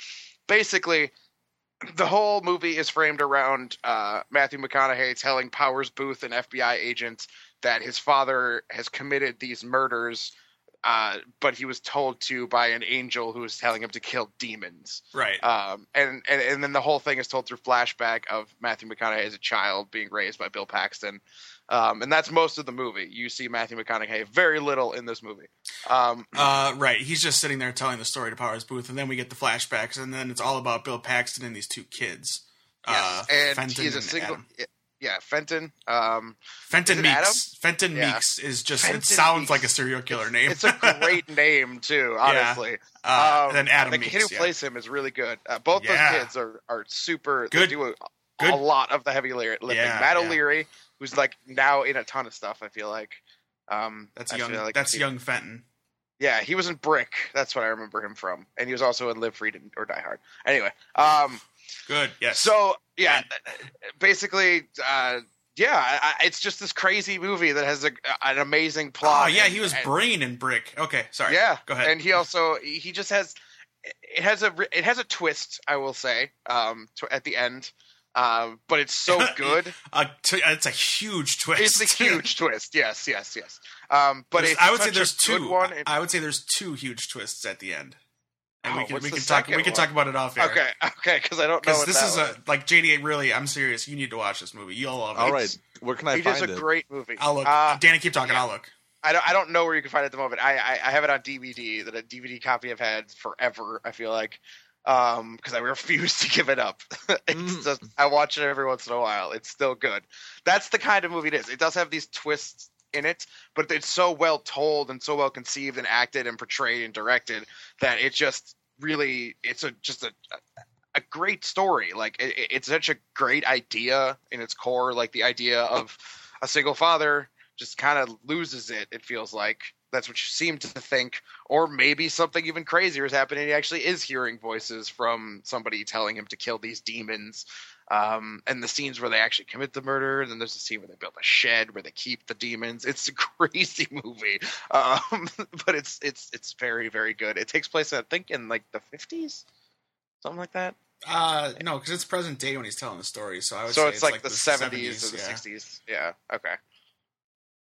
Basically, the whole movie is framed around uh, Matthew McConaughey telling Powers Boothe, an FBI agent, that his father has committed these murders, uh, but he was told to by an angel who was telling him to kill demons. right Um, and, and and then the whole thing is told through flashback of Matthew McConaughey as a child being raised by Bill Paxton, um, and that's most of the movie. You see Matthew McConaughey very little in this movie. Um, Uh, right. He's just sitting there telling the story to Powers Boothe, and then we get the flashbacks, and then it's all about Bill Paxton and these two kids. yes, uh, and Fenton he's a and single. Adam. Yeah, Fenton. Um, Fenton it Adam? Meeks. Fenton Yeah. Meeks is just. Fenton it sounds Meeks. like a serial killer name. it's a great name too, honestly. uh, Um, then Adam the Meeks. kid who yeah. plays him is really good. Uh, both Yeah. those kids are are super. They do a, good- a lot of the heavy lifting. Yeah, Matt yeah. O'Leary, who's like now in a ton of stuff. I feel like. Um, That's I young. like that's young Fenton. Yeah, he was in Brick. That's what I remember him from, and he was also in Live Free or Die Hard. Anyway, um, Good. Yes. so yeah, basically, uh, yeah, I, it's just this crazy movie that has a, an amazing plot. Oh yeah, and- he was and- Brain in Brick. Okay, sorry. Yeah, Go ahead. And he also he just has it has a it has a twist. I will say um, to, at the end, um, but it's so good. Uh, t- it's a huge twist. it's a huge twist. Yes, yes, yes. Um, but There's- I would say there's two. One. and- I would say there's two huge twists at the end, and we Oh, can we can talk we second can talk about it off air. okay, okay, because I don't know. What this that is was. a like JD. Really, I'm serious. You need to watch this movie. You'll love it. All right, where can I It is find a great movie. I'll look. Uh, Danny, keep talking. yeah. I'll look. I don't, I don't know where you can find it at the moment. I, I, I have it on DVD, that a DVD copy I've had forever. I feel like um because I refuse to give it up. it's Mm. just I watch it every once in a while. It's still good. That's the kind of movie it is. It does have these twists in it, but it's so well told and so well conceived and acted and portrayed and directed that it just really it's a just a a great story. Like it, it's such a great idea in its core. Like the idea of a single father just kind of loses it. It feels like that's what you seem to think, or maybe something even crazier is happening. He actually is hearing voices from somebody telling him to kill these demons. Um, and the scenes where they actually commit the murder, and then there's a scene where they build a shed where they keep the demons. It's a crazy movie, um, but it's it's it's very very good. It takes place, I think, in like the 50s, something like that. Uh, no, because it's present day when he's telling the story. So I would so say it's, like, the, 70s, 70s, or the 60s. Yeah. Okay.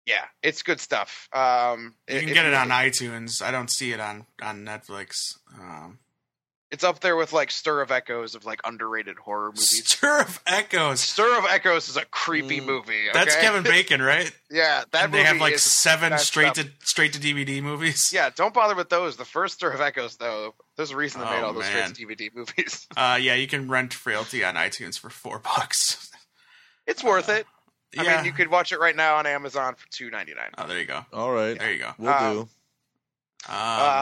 Yeah, it's good stuff. Um, You can if get it on iTunes. I don't see it on on Netflix. Um, It's up there with like Stir of Echoes of like underrated horror movies. Stir of Echoes. Stir of Echoes is a creepy Mm. movie. Okay? That's Kevin Bacon, right? yeah, that and they movie have like is seven straight up. to straight to DVD movies. Yeah, don't bother with those. The first Stir of Echoes, though, there's a reason they made Oh, all those man. straight to DVD movies. Uh, yeah, you can rent Frailty on iTunes for four bucks. It's worth it. I yeah. mean, you could watch it right now on Amazon for two ninety nine. Oh, there you go. All right, There you go. we'll Um, do. Um,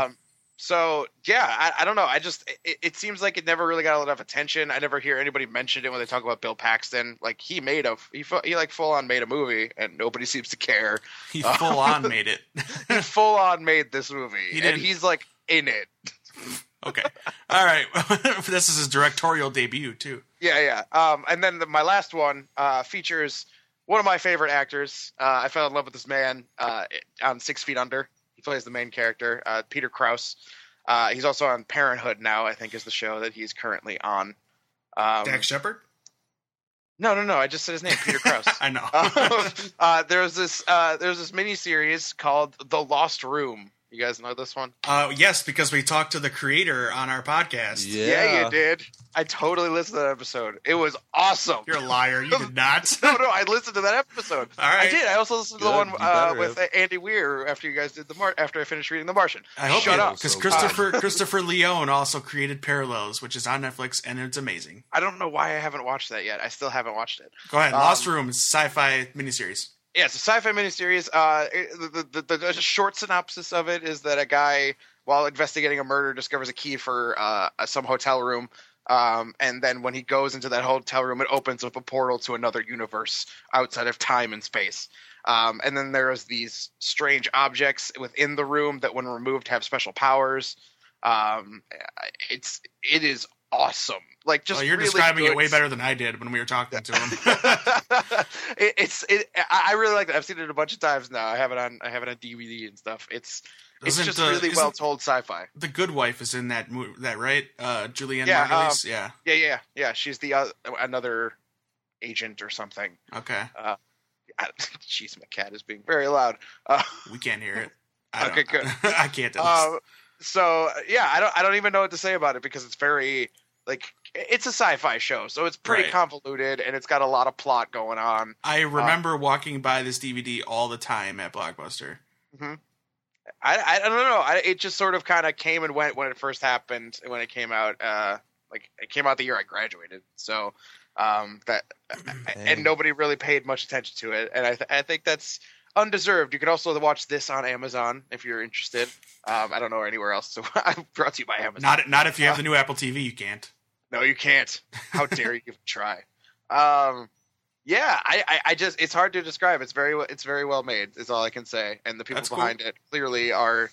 Um, so yeah, I, I don't know. I just it, it seems like it never really got a lot of attention. I never hear anybody mention it when they talk about Bill Paxton. Like he made a he he like full on made a movie, and nobody seems to care. he full on made it. He full on made this movie, He and he's like in it. okay. All right. this is his directorial debut too. Yeah, yeah. Um, and then the, my last one uh, features one of my favorite actors. Uh, I fell in love with this man uh, on Six Feet Under. He plays the main character, uh, Peter Krause. Uh, he's also on Parenthood now. I think is the show that he's currently on. Um, Dax Shepard. no, no, no. I just said his name, Peter Krause. I know. um, uh, there's this uh, there's this mini series called The Lost Room. You guys know this one? uh, yes, because we talked to the creator on our podcast. Yeah, you did. I totally listened to that episode. It was awesome. You're a liar. You did not. no, no, I listened to that episode. All right. I did. I also listened to the one uh, with have. uh, Andy Weir after you guys did the Mar- after I finished reading The Martian. I hope Shut you up. because So Christopher Christopher Leone also created Parallels, which is on Netflix and it's amazing. I don't know why I haven't watched that yet. I still haven't watched it. Go ahead. Um, Lost Room sci-fi miniseries. Yeah, it's a sci-fi miniseries. Uh, the, the, the, short synopsis of it is that a guy, while investigating a murder, discovers a key for uh, some hotel room. Um, and then when he goes into that hotel room, it opens up a portal to another universe outside of time and space. Um, and then there's these strange objects within the room that, when removed, have special powers. Um, it's it is awesome. Like just Well, you're really describing good it way better than I did when we were talking to him. it, it's it. I really like it. I've seen it a bunch of times now. I have it on. I have it on DVD and stuff. It's it's Isn't just the- really well told sci-fi. the Good Wife is in that movie, that right? Uh, Julianne Yeah, Margulies. yeah. Yeah, yeah, yeah. She's the uh, another agent or something. Okay. I, jeez, my cat is being very loud. Uh, We can't hear it. I Okay, good. I can't. do this. uh, so yeah, I don't. I don't even know what to say about it because it's very like it's a sci-fi show, so it's pretty Right. convoluted and it's got a lot of plot going on. I remember walking by this DVD all the time at Blockbuster. I, I don't know. I, it just sort of kind of came and went when it first happened when it came out. Uh, like it came out the year I graduated, so Um, that and nobody really paid much attention to it, and I, th- I think that's undeserved. You can also watch this on Amazon if you're interested. Um, I don't know anywhere else, so I'm brought to you by Amazon. Not not if you have the new Apple TV, you can't. No, you can't. How dare you give a try? Um, yeah, I, I, I just it's hard to describe. It's very it's very well made. Is all I can say. And the people That's cool. behind it clearly are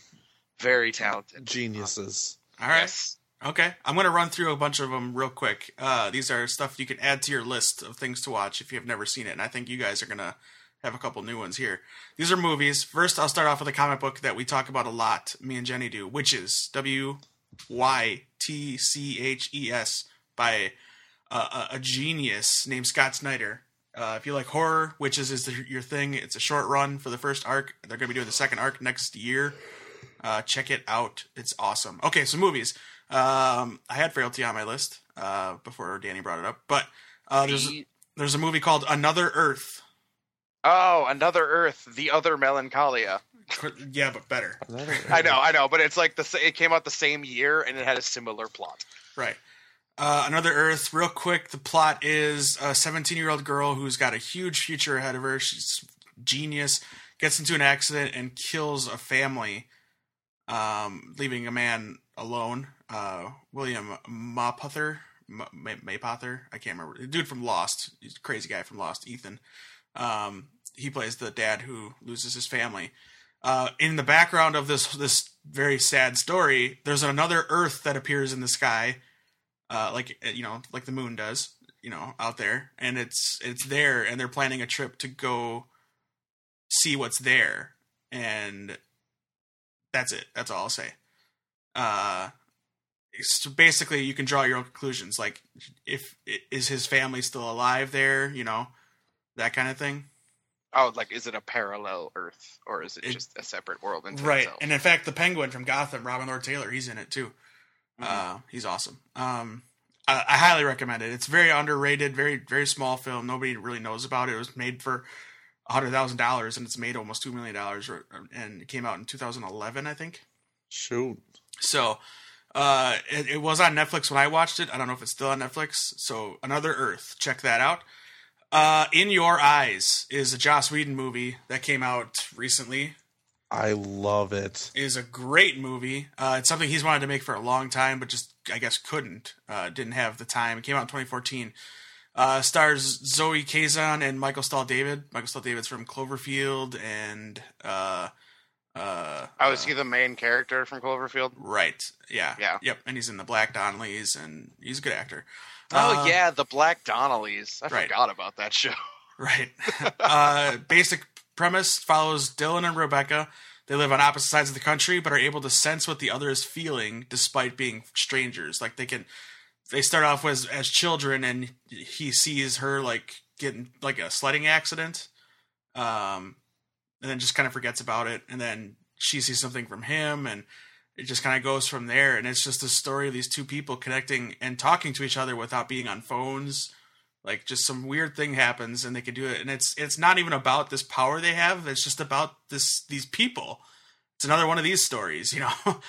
very talented. Geniuses. All right. Yes. Okay, I'm going to run through a bunch of them real quick. Uh, these are stuff you can add to your list of things to watch if you have never seen it, and I think you guys are going to have a couple new ones here. These are movies. First, I'll start off with a comic book that we talk about a lot. Me and Jenny do, Wytches. W Y T C H E S by uh, a, a genius named Scott Snyder. Uh, if you like horror, Wytches is the, your thing. It's a short run for the first arc. They're going to be doing the second arc next year. Uh, check it out. It's awesome. Okay, so movies. Um, I had Frailty on my list uh, before Danny brought it up, but uh, there's there's a movie called Another Earth. Oh, another Earth, the other Melancholia. Yeah, but better. I know, I know, but it's like the sa- it came out the same year and it had a similar plot. Right. Uh, Another Earth. Real quick, the plot is a 17 year old girl who's got a huge future ahead of her. She's genius. Gets into an accident and kills a family, um, leaving a man alone. Uh, William Mapother. M- May- Maypother. I can't remember. The dude from Lost. He's a crazy guy from Lost. Ethan. Um, he plays the dad who loses his family. Uh, in the background of this this very sad story, there's another Earth that appears in the sky, uh, like you know, like the moon does, you know, out there, and it's it's there, and they're planning a trip to go see what's there, and that's it. That's all I'll say. Uh, so basically, you can draw your own conclusions. Like, if is his family still alive there? You know, that kind of thing. Oh, like is it a parallel Earth or is it, It- just a separate world into right itself? and in fact the penguin from gotham robin lord taylor he's in it too. Mhm. uh he's awesome. Um I, I highly recommend it. It's very underrated very very small film. Nobody really knows about it. It was made for a hundred thousand dollars and it's made almost two million dollars and it came out in 2011 i think. Shoot. so uh it, it was on netflix when i watched it. I don't know if it's still on netflix. So another earth. Check that out uh in your eyes is a joss whedon movie that came out recently I love it. is a great movie. Uh, it's something he's wanted to make for a long time, but just I guess couldn't. Uh, didn't have the time. It came out in 2014. Uh, stars Zoe Kazan and Michael Stahl David. Michael Stahl David's from Cloverfield and uh, uh, oh, is uh, he the main character from Cloverfield? right? Yeah, Yeah. yep. And he's in the Black Donnellys, and he's a good actor. Oh Uh, yeah, the Black Donnellys. I right. forgot about that show. Right. uh, basic premise follows Dylan and Rebecca. They live on opposite sides of the country, but are able to sense what the other is feeling despite being strangers. Like they can, they start off as as children, and he sees her like getting like a sledding accident, um, and then just kind of forgets about it, and then she sees something from him, and it just kind of goes from there. And it's just a story of these two people connecting and talking to each other without being on phones. Like just some weird thing happens and they can do it. And it's it's not even about this power they have it's just about this these people. It's another one of these stories you know?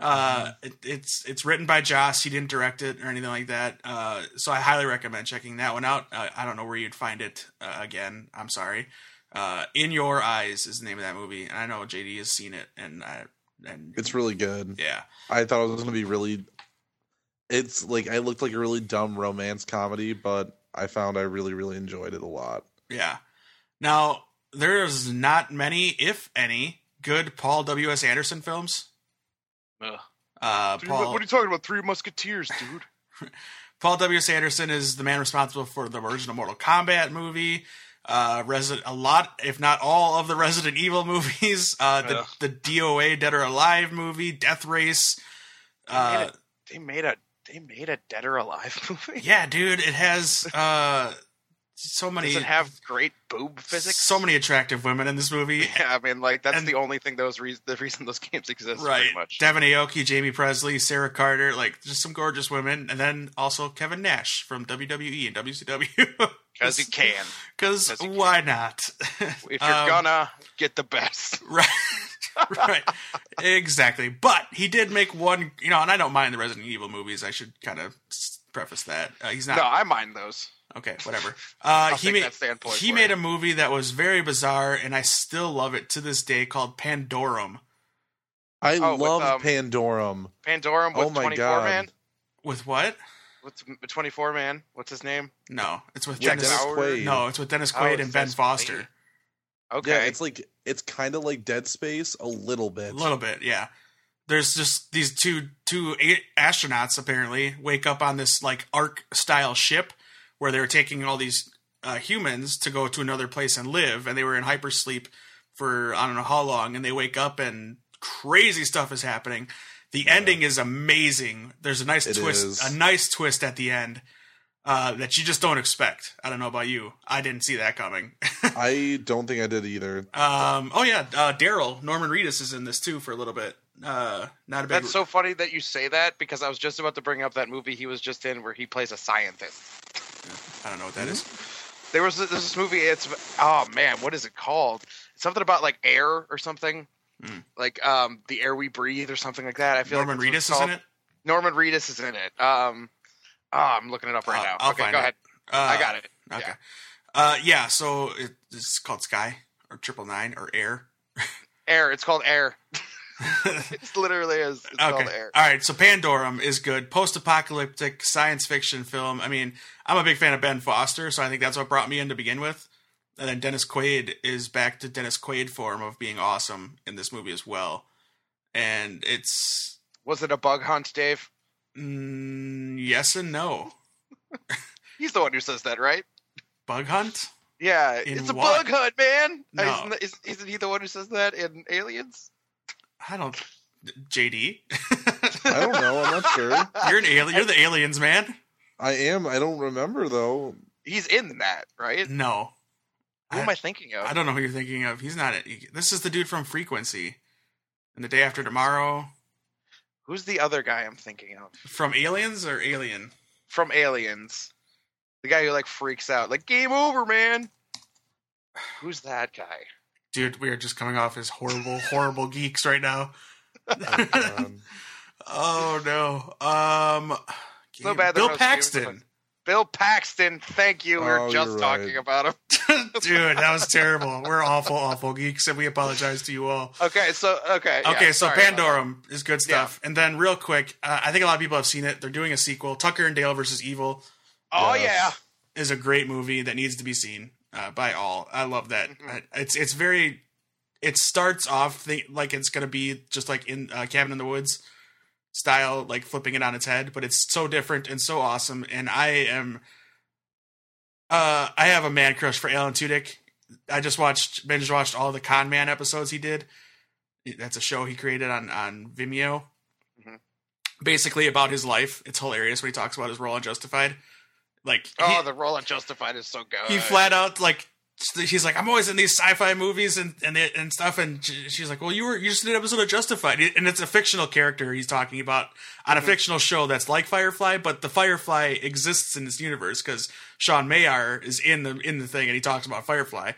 Uh it, it's it's written by joss. He didn't direct it or anything like that. Uh so i highly recommend checking that one out. Uh, i don't know where you'd find it uh, again. I'm sorry. Uh in your eyes is the name of that movie. And i know jd has seen it and i and It's really good. yeah I thought it was going to be really. It's like I looked like a really dumb romance comedy, but I found I really, really enjoyed it a lot. Yeah. Now, there's not many, if any, good Paul W.S. Anderson films. Ugh. Uh, Paul, what are you talking about? Three Musketeers, dude. Paul W.S. Anderson is the man responsible for the original Mortal Kombat movie. Uh, Resident, a lot, if not all, of the Resident Evil movies. Uh, the Ugh. the DOA Dead or Alive movie, Death Race. Uh, they made a they made a Dead or Alive movie. yeah, dude, it has uh, so many. Does it have great boob physics? so many attractive women in this movie? Yeah, I mean, like that's And- the only thing those re- the reason those games exist. right. Much. Devon Aoki, Jaime Pressly, Sarah Carter, like just some gorgeous women, and then also Kevin Nash from WWE and WCW. Because you can. Because you can. why not? If you're Um, gonna get the best. right, right, exactly. But he did make one, you know, and I don't mind the Resident Evil movies. I should kind of preface that uh, he's not. No, I mind those. Okay, whatever. Uh, I'll he take made that standpoint he made you. a movie that was very bizarre, and I still love it to this day, called Pandorum. I Oh, with, love um, Pandorum. Pandorum with Oh my 24 God. man. With what? With 24 man. What's his name? No, it's with Yeah, Dennis. Dennis Quaid. No, it's with Dennis Oh, Quaid it's and Ben Foster. Quaid. Okay. Yeah, it's like it's kind of like Dead Space a little bit. A little bit, yeah. There's just these two two astronauts apparently wake up on this like Ark style ship where they were taking all these uh, humans to go to another place and live, and they were in hypersleep for I don't know how long, and they wake up and crazy stuff is happening. The ending is amazing. There's a nice It twist, is. a nice twist at the end uh, that you just don't expect. I don't know about you. I didn't see that coming. I don't think I did either. um, oh yeah, uh, Daryl Norman Reedus is in this too for a little bit. Uh, not a big. That's so funny that you say that because I was just about to bring up that movie he was just in where he plays a scientist. I don't know what that is. There was this, this movie. It's oh man, what is it called? Something about like air or something, Hmm. like um the air we breathe or something like that. I feel Norman like Reedus is in it. Norman Reedus is in it. Um, oh, I'm looking it up right Uh, now. I'll okay, go it. ahead. Uh, I got it. Okay. Yeah. Uh, yeah. So it, it's called Sky or Triple Nine or Air. Air. It's called Air. okay. It literally is. It's Air. All right. So Pandorum is good. Post-apocalyptic science fiction film. I mean, I'm a big fan of Ben Foster, so I think that's what brought me in to begin with. And then Dennis Quaid is back to Dennis Quaid form of being awesome in this movie as well. And it's Was it a bug hunt, Dave? mm, yes and no. He's the one who says that, right? Bug Hunt. Yeah, In it's a what? bug hunt, man. No. Isn't, isn't he the one who says that in Aliens? I don't. JD, I don't know. I'm not sure. you're an alien. You're the aliens, man. I am. I don't remember though. He's in that, right? No, Who am I thinking of? I don't know who you're thinking of. He's not. It. This is the dude from Frequency, and the day after tomorrow Who's the other guy I'm thinking of from Aliens or Alien. from Aliens? The guy who like freaks out, like game over, man. Who's that guy? Dude, we are just coming off as horrible, horrible geeks right now. Oh, oh no. Um, So bad Bill Paxton. Bill Paxton. Thank you. We Oh, just you're talking about him. Dude, that was terrible. We're awful, awful geeks, and we apologize to you all. Okay, so okay. yeah, Okay, so sorry. Pandorum is good stuff. And then, real quick, uh, I think a lot of people have seen it. They're doing a sequel. Tucker and Dale versus Evil Oh Yes. yeah. is a great movie that needs to be seen uh, by all. I love that. Mhm. It's it's very. It starts off th- like it's gonna be just like in uh, Cabin in the Woods style, like flipping it on its head, but it's so different and so awesome. And I am. Uh, I have a man crush for Alan Tudyk. I just watched binge watched all the Con Man episodes he did. That's a show he created on on Vimeo. Mhm. Basically about his life. It's hilarious when he talks about his role on Justified. Like Oh, he- the role of Justified is so good. he flat out like he's like i'm always in these sci-fi movies and and, and stuff and she's like well you were you just did an episode of justified and it's a fictional character he's talking about on a Mhm. fictional show that's like firefly but the firefly exists in this universe because sean maher is in the in the thing and he talks about firefly.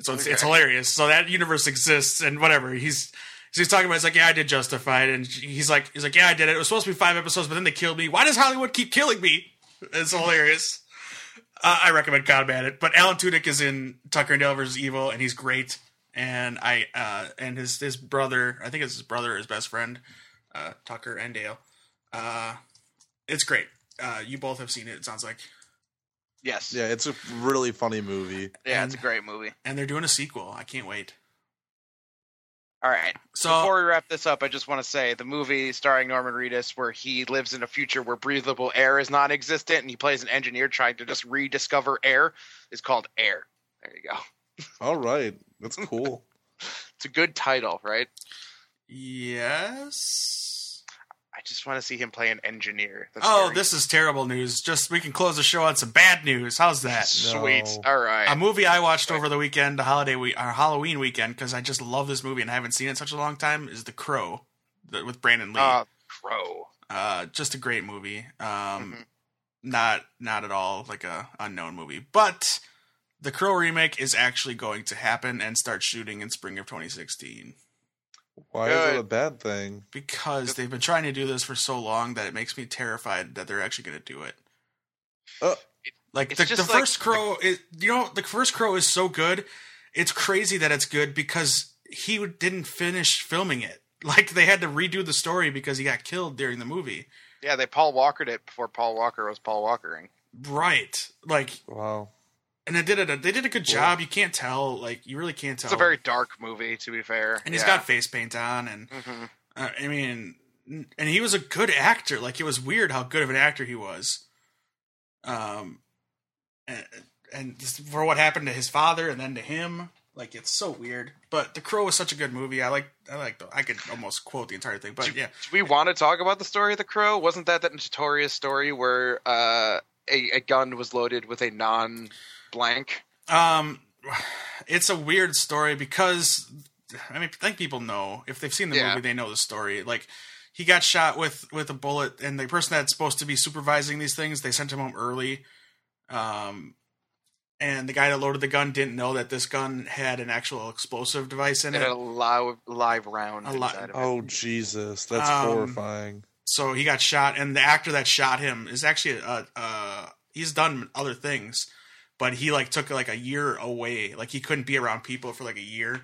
So it's, it's hilarious. So that universe exists and whatever. He's so he's talking about it's like yeah i did justified and he's like he's like yeah i did it. It was supposed to be five episodes but then they killed me. Why does hollywood keep killing me it's hilarious uh, I recommend Combat It, but Alan Tudyk is in Tucker and Dale vs. Evil, and he's great. And I uh, and his his brother, I think it's his brother, or his best friend, uh, Tucker and Dale. Uh, it's great. Uh, you both have seen it. It sounds like, Yes. Yeah, it's a really funny movie. Yeah, it's a great movie. and they're doing a sequel. I can't wait. All right. So Before we wrap this up, I just want to say the movie starring Norman Reedus, where he lives in a future where breathable air is non-existent, and he plays an engineer trying to just rediscover air, is called Air. There you go. All right, that's cool. It's a good title, right? yes. I just want to see him play an engineer. That's Oh, very this is terrible news. Just we can close the show on some bad news. How's that? sweet. No. All right. A movie I watched over the weekend, the holiday week, or Halloween weekend, because I just love this movie and I haven't seen it in such a long time. Is The Crow the, with Brandon Lee? Uh, Crow. uh, just a great movie. Um, Mhm. not not at all like a unknown movie, but the Crow remake is actually going to happen and start shooting in spring of 2016 Why is it a bad thing? because they've been trying to do this for so long that it makes me terrified that they're actually going to do it. Uh, Like the, the like- first Crow is, you know, the first Crow is so good. It's crazy that it's good because he didn't finish filming it. Like they had to redo the story because he got killed during the movie. Yeah, they Paul Walkered it before Paul Walker was Paul Walkering. Right. Like, Wow. And they did it. They did a good job. You can't tell. Like, you really can't tell. It's a very dark movie, to be fair. and he's Yeah. got face paint on, and Mhm. uh, I mean, and he was a good actor. Like, it was weird how good of an actor he was. Um, and, and just for what happened to his father and then to him, like it's so weird. But The Crow was such a good movie. I like. I like. The, I could almost quote the entire thing. But yeah, Do we want to talk about the story of the crow? Wasn't that that notorious story where uh, a, a gun was loaded with a non-blank? Um, it's a weird story because I mean, I think people know if they've seen the Yeah. movie, they know the story. Like he got shot with with a bullet, and the person that's supposed to be supervising these things, they sent him home early. Um, and the guy that loaded the gun didn't know that this gun had an actual explosive device in It had a live, live round A li- inside of it. Oh Jesus, that's Um, horrifying. So he got shot, and the actor that shot him is actually uh uh he's done other things, but he like took like a year away. Like he couldn't be around people for like a year.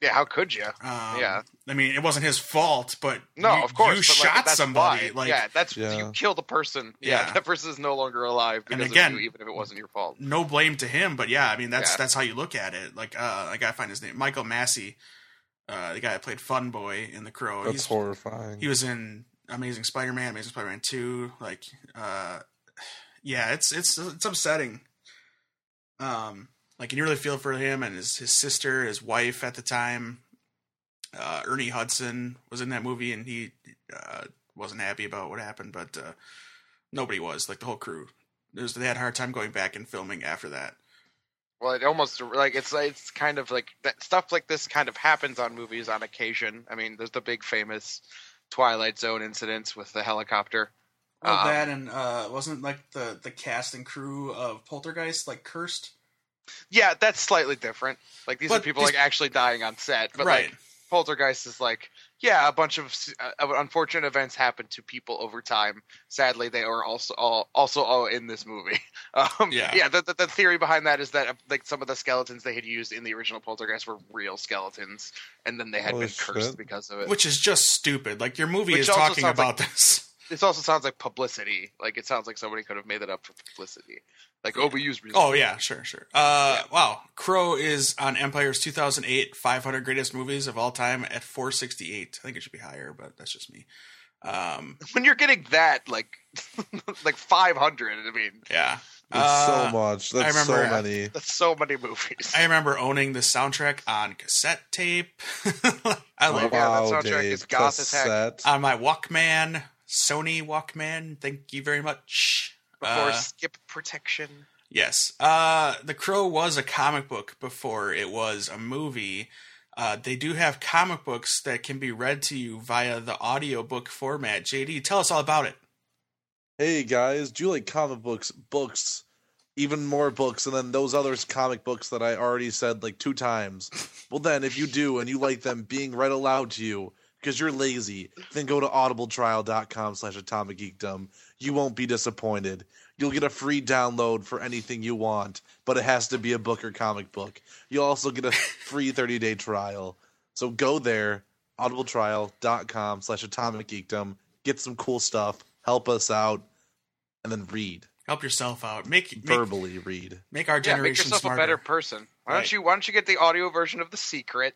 Yeah, how could you? Um, Yeah. I mean, it wasn't his fault, but No, you, of course. you but, like, shot that's somebody. why. Like, yeah, that's Yeah. you killed a person. Yeah, Yeah. that person is no longer alive And again- of you, even if it wasn't your fault. no blame to him, but yeah, I mean, that's Yeah. that's how you look at it. Like, uh, I gotta find his name, Michael Massee, uh, the guy that played Fun Boy in The Crow. That's He's, horrifying. he was in Amazing Spider-Man, Amazing Spider-Man Two. Like, uh, yeah, it's it's it's upsetting. Um, like, and you really feel for him and his his sister, his wife at the time. Uh, Ernie Hudson was in that movie, and he uh, wasn't happy about what happened, but uh, nobody was. Like the whole crew, was, they had a hard time going back and filming after that. Well, it almost like it's it's kind of like that stuff like this kind of happens on movies on occasion. I mean, there's the big famous Twilight Zone incidents with the helicopter. Well, Um, that and uh, wasn't like the the cast and crew of Poltergeist like cursed, Yeah, that's slightly different. Like these are people these- like actually dying on set, but right? like Poltergeist is like, yeah, a bunch of uh, unfortunate events happen to people over time. Sadly, they are also all also all in this movie. Um, Yeah. yeah. The, the, the theory behind that is that uh, like some of the skeletons they had used in the original Poltergeist were real skeletons, and then they had Holy been cursed shit. because of it. Which is just stupid. Like your movie Which is talking sounds about like- this. this also sounds like publicity. Like it sounds like somebody could have made it up for publicity. Like, oh, we used. Oh yeah, sure, sure. Uh, wow, Crow is on Empire's 2008 500 greatest movies of all time at 468. I think it should be higher, but that's just me. Um, When you're getting that, like, like 500. I mean, yeah, That's Uh, so much. That's I remember- so many. that's so many movies. I remember owning the soundtrack on cassette tape. I love Oh, it yeah, that soundtrack Dave. is goth as heck. cassette. on my Walkman, Sony Walkman. Thank you very much. Before Uh, skip protection. Yes. Uh, the Crow was a comic book before it was a movie. Uh, they do have comic books that can be read to you via the audiobook format. JD, tell us all about it. Hey guys, do you like comic books? Books, even more books, and then those other comic books that I already said like two times. Well, then, if you do and you like them being read aloud to you because you're lazy, then go to audibletrial.com slash atomic geekdom. You won't be disappointed. You'll get a free download for anything you want, but it has to be a book or comic book. You'll also get a free 30 day trial. So go there, audibletrial.com slash atomic geekdom. Get some cool stuff. Help us out and then read Help yourself out. Make make, verbally read make our Yeah, generation make yourself smarter. a better person. Why Right. don't you? Why don't you get the audio version of The Secret?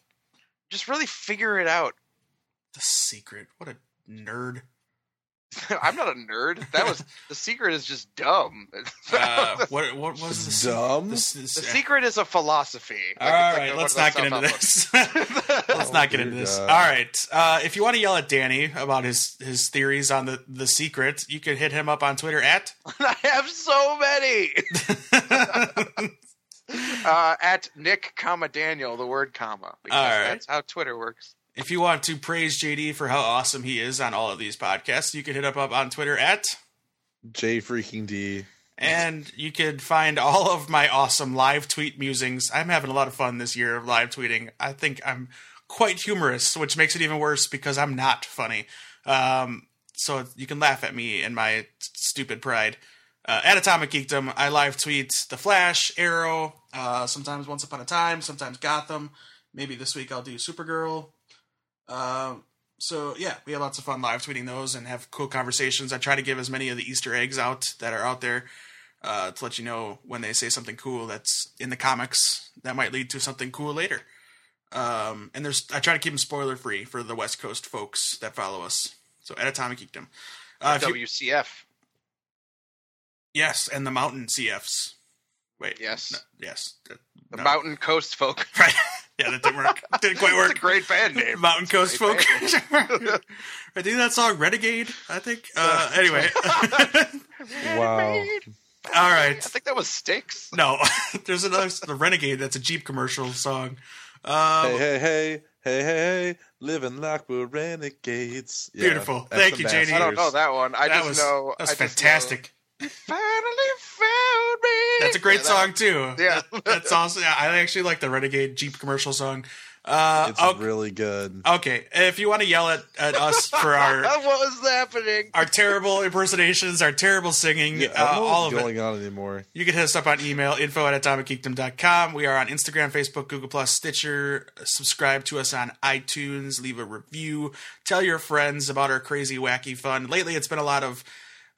Just really figure it out. The secret. What a nerd. I'm not a nerd. That was The Secret is just dumb. Uh, what what was the Dumb? This, this, the Secret is a philosophy. All Like, it's like right, one let's of not get into this. let's Oh, not get into this. God. All right. Uh, if you want to yell at Danny about his his theories on the the secret, you can hit him up on Twitter at. I have so many. uh, at Nick, comma Daniel, the word comma, because All right. that's how Twitter works. If you want to praise JD for how awesome he is on all of these podcasts, you can hit up up on Twitter at. J freaking D. And you can find all of my awesome live tweet musings. I'm having a lot of fun this year of live tweeting. I think I'm quite humorous, which makes it even worse because I'm not funny. Um, so you can laugh at me and my stupid pride. uh, at Atomic Geekdom, I live tweet The Flash, Arrow, uh, sometimes Once Upon a Time, sometimes Gotham. Maybe this week I'll do Supergirl. Uh, so yeah, we have lots of fun live tweeting those and have cool conversations. I try to give as many of the Easter eggs out that are out there uh, to let you know when they say something cool that's in the comics that might lead to something cool later. Um, and there's I try to keep them spoiler free for the West Coast folks that follow us. So at Atomic Geekdom. Uh, if you- WCF. yes, and the Mountain CFs. Wait. Yes. no, yes. The no. Mountain Coast folk. Right. Yeah, that didn't work. didn't quite It's a work. great band name. Mountain Coast Great folk. I think that song Renegade. I think. Uh, anyway. Wow. All I right. think that was Styx. No, there's another the Renegade. That's a Jeep commercial song. Um, Hey, hey, hey, hey, hey, hey, living like we're renegades. Yeah, Beautiful. that's Thank the you, JD. I don't know that one. I that just was know. that was I just fantastic. know, Finally found me. That's a great Yeah, that- song too. Yeah. That's awesome. Yeah, I actually like the Renegade Jeep commercial song. Uh, It's okay, really good. okay, if you want to yell at, at us for our what was happening? our terrible impersonations, our terrible singing, Yeah, uh, all what's of it, going on anymore. You can hit us up on email, info at atomicgeekdom.com. We are on Instagram, Facebook, Google Plus, Stitcher. Subscribe to us on iTunes. Leave a review. Tell your friends about our crazy, wacky fun. Lately, it's been a lot of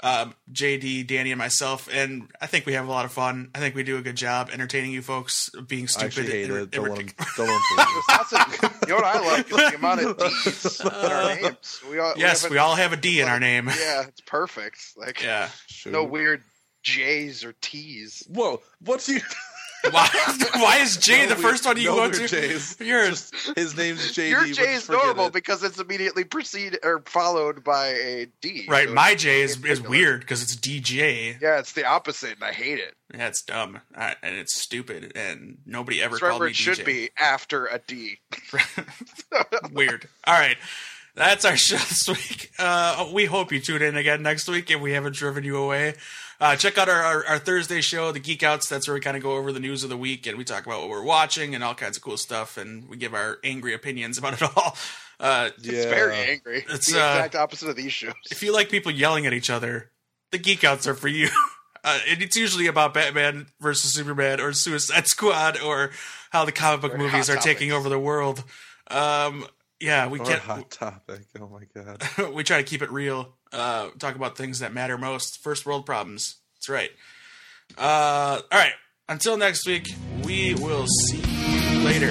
um, JD, Danny, and myself, and I think we have a lot of fun. I think we do a good job entertaining you folks, being stupid. actually hate and- it. Don't let him, ridiculous. don't let him you. You know what I love is the amount of D's in our names. We all, Yes, have we a- all have a D in our name. Yeah, it's perfect. Like Yeah. Shoot. no weird J's or T's. Whoa, what's you? Why, why is J No the first one you no go to? J's. You're Just his name's JD. Your but J is normal it. because it's immediately preceded or followed by a D. right. So My it's- J is, is weird because it's DJ. Yeah, it's the opposite, and I hate it. Yeah, it's dumb uh, and it's stupid, and nobody ever It's called me it should DJ. be after a D. Weird. All right. That's our show this week. Uh, we hope you tune in again next week if we haven't driven you away. Uh, check out our, our, our Thursday show, The Geek Outs. That's where we kind of go over the news of the week and we talk about what we're watching and all kinds of cool stuff and we give our angry opinions about it all. Uh, It's Yeah. very angry. It's, It's the uh, exact opposite of these shows. if you like people yelling at each other, The Geek Outs are for you. Uh, and it's usually about Batman versus Superman or Suicide Squad or how the comic book Very movies hot are taking over the world. Um, yeah, we Or can't. hot topic. Oh my god. we try to keep it real. Uh, talk about things that matter most. First world problems. That's right. Uh, all right. Until next week, we will see you later.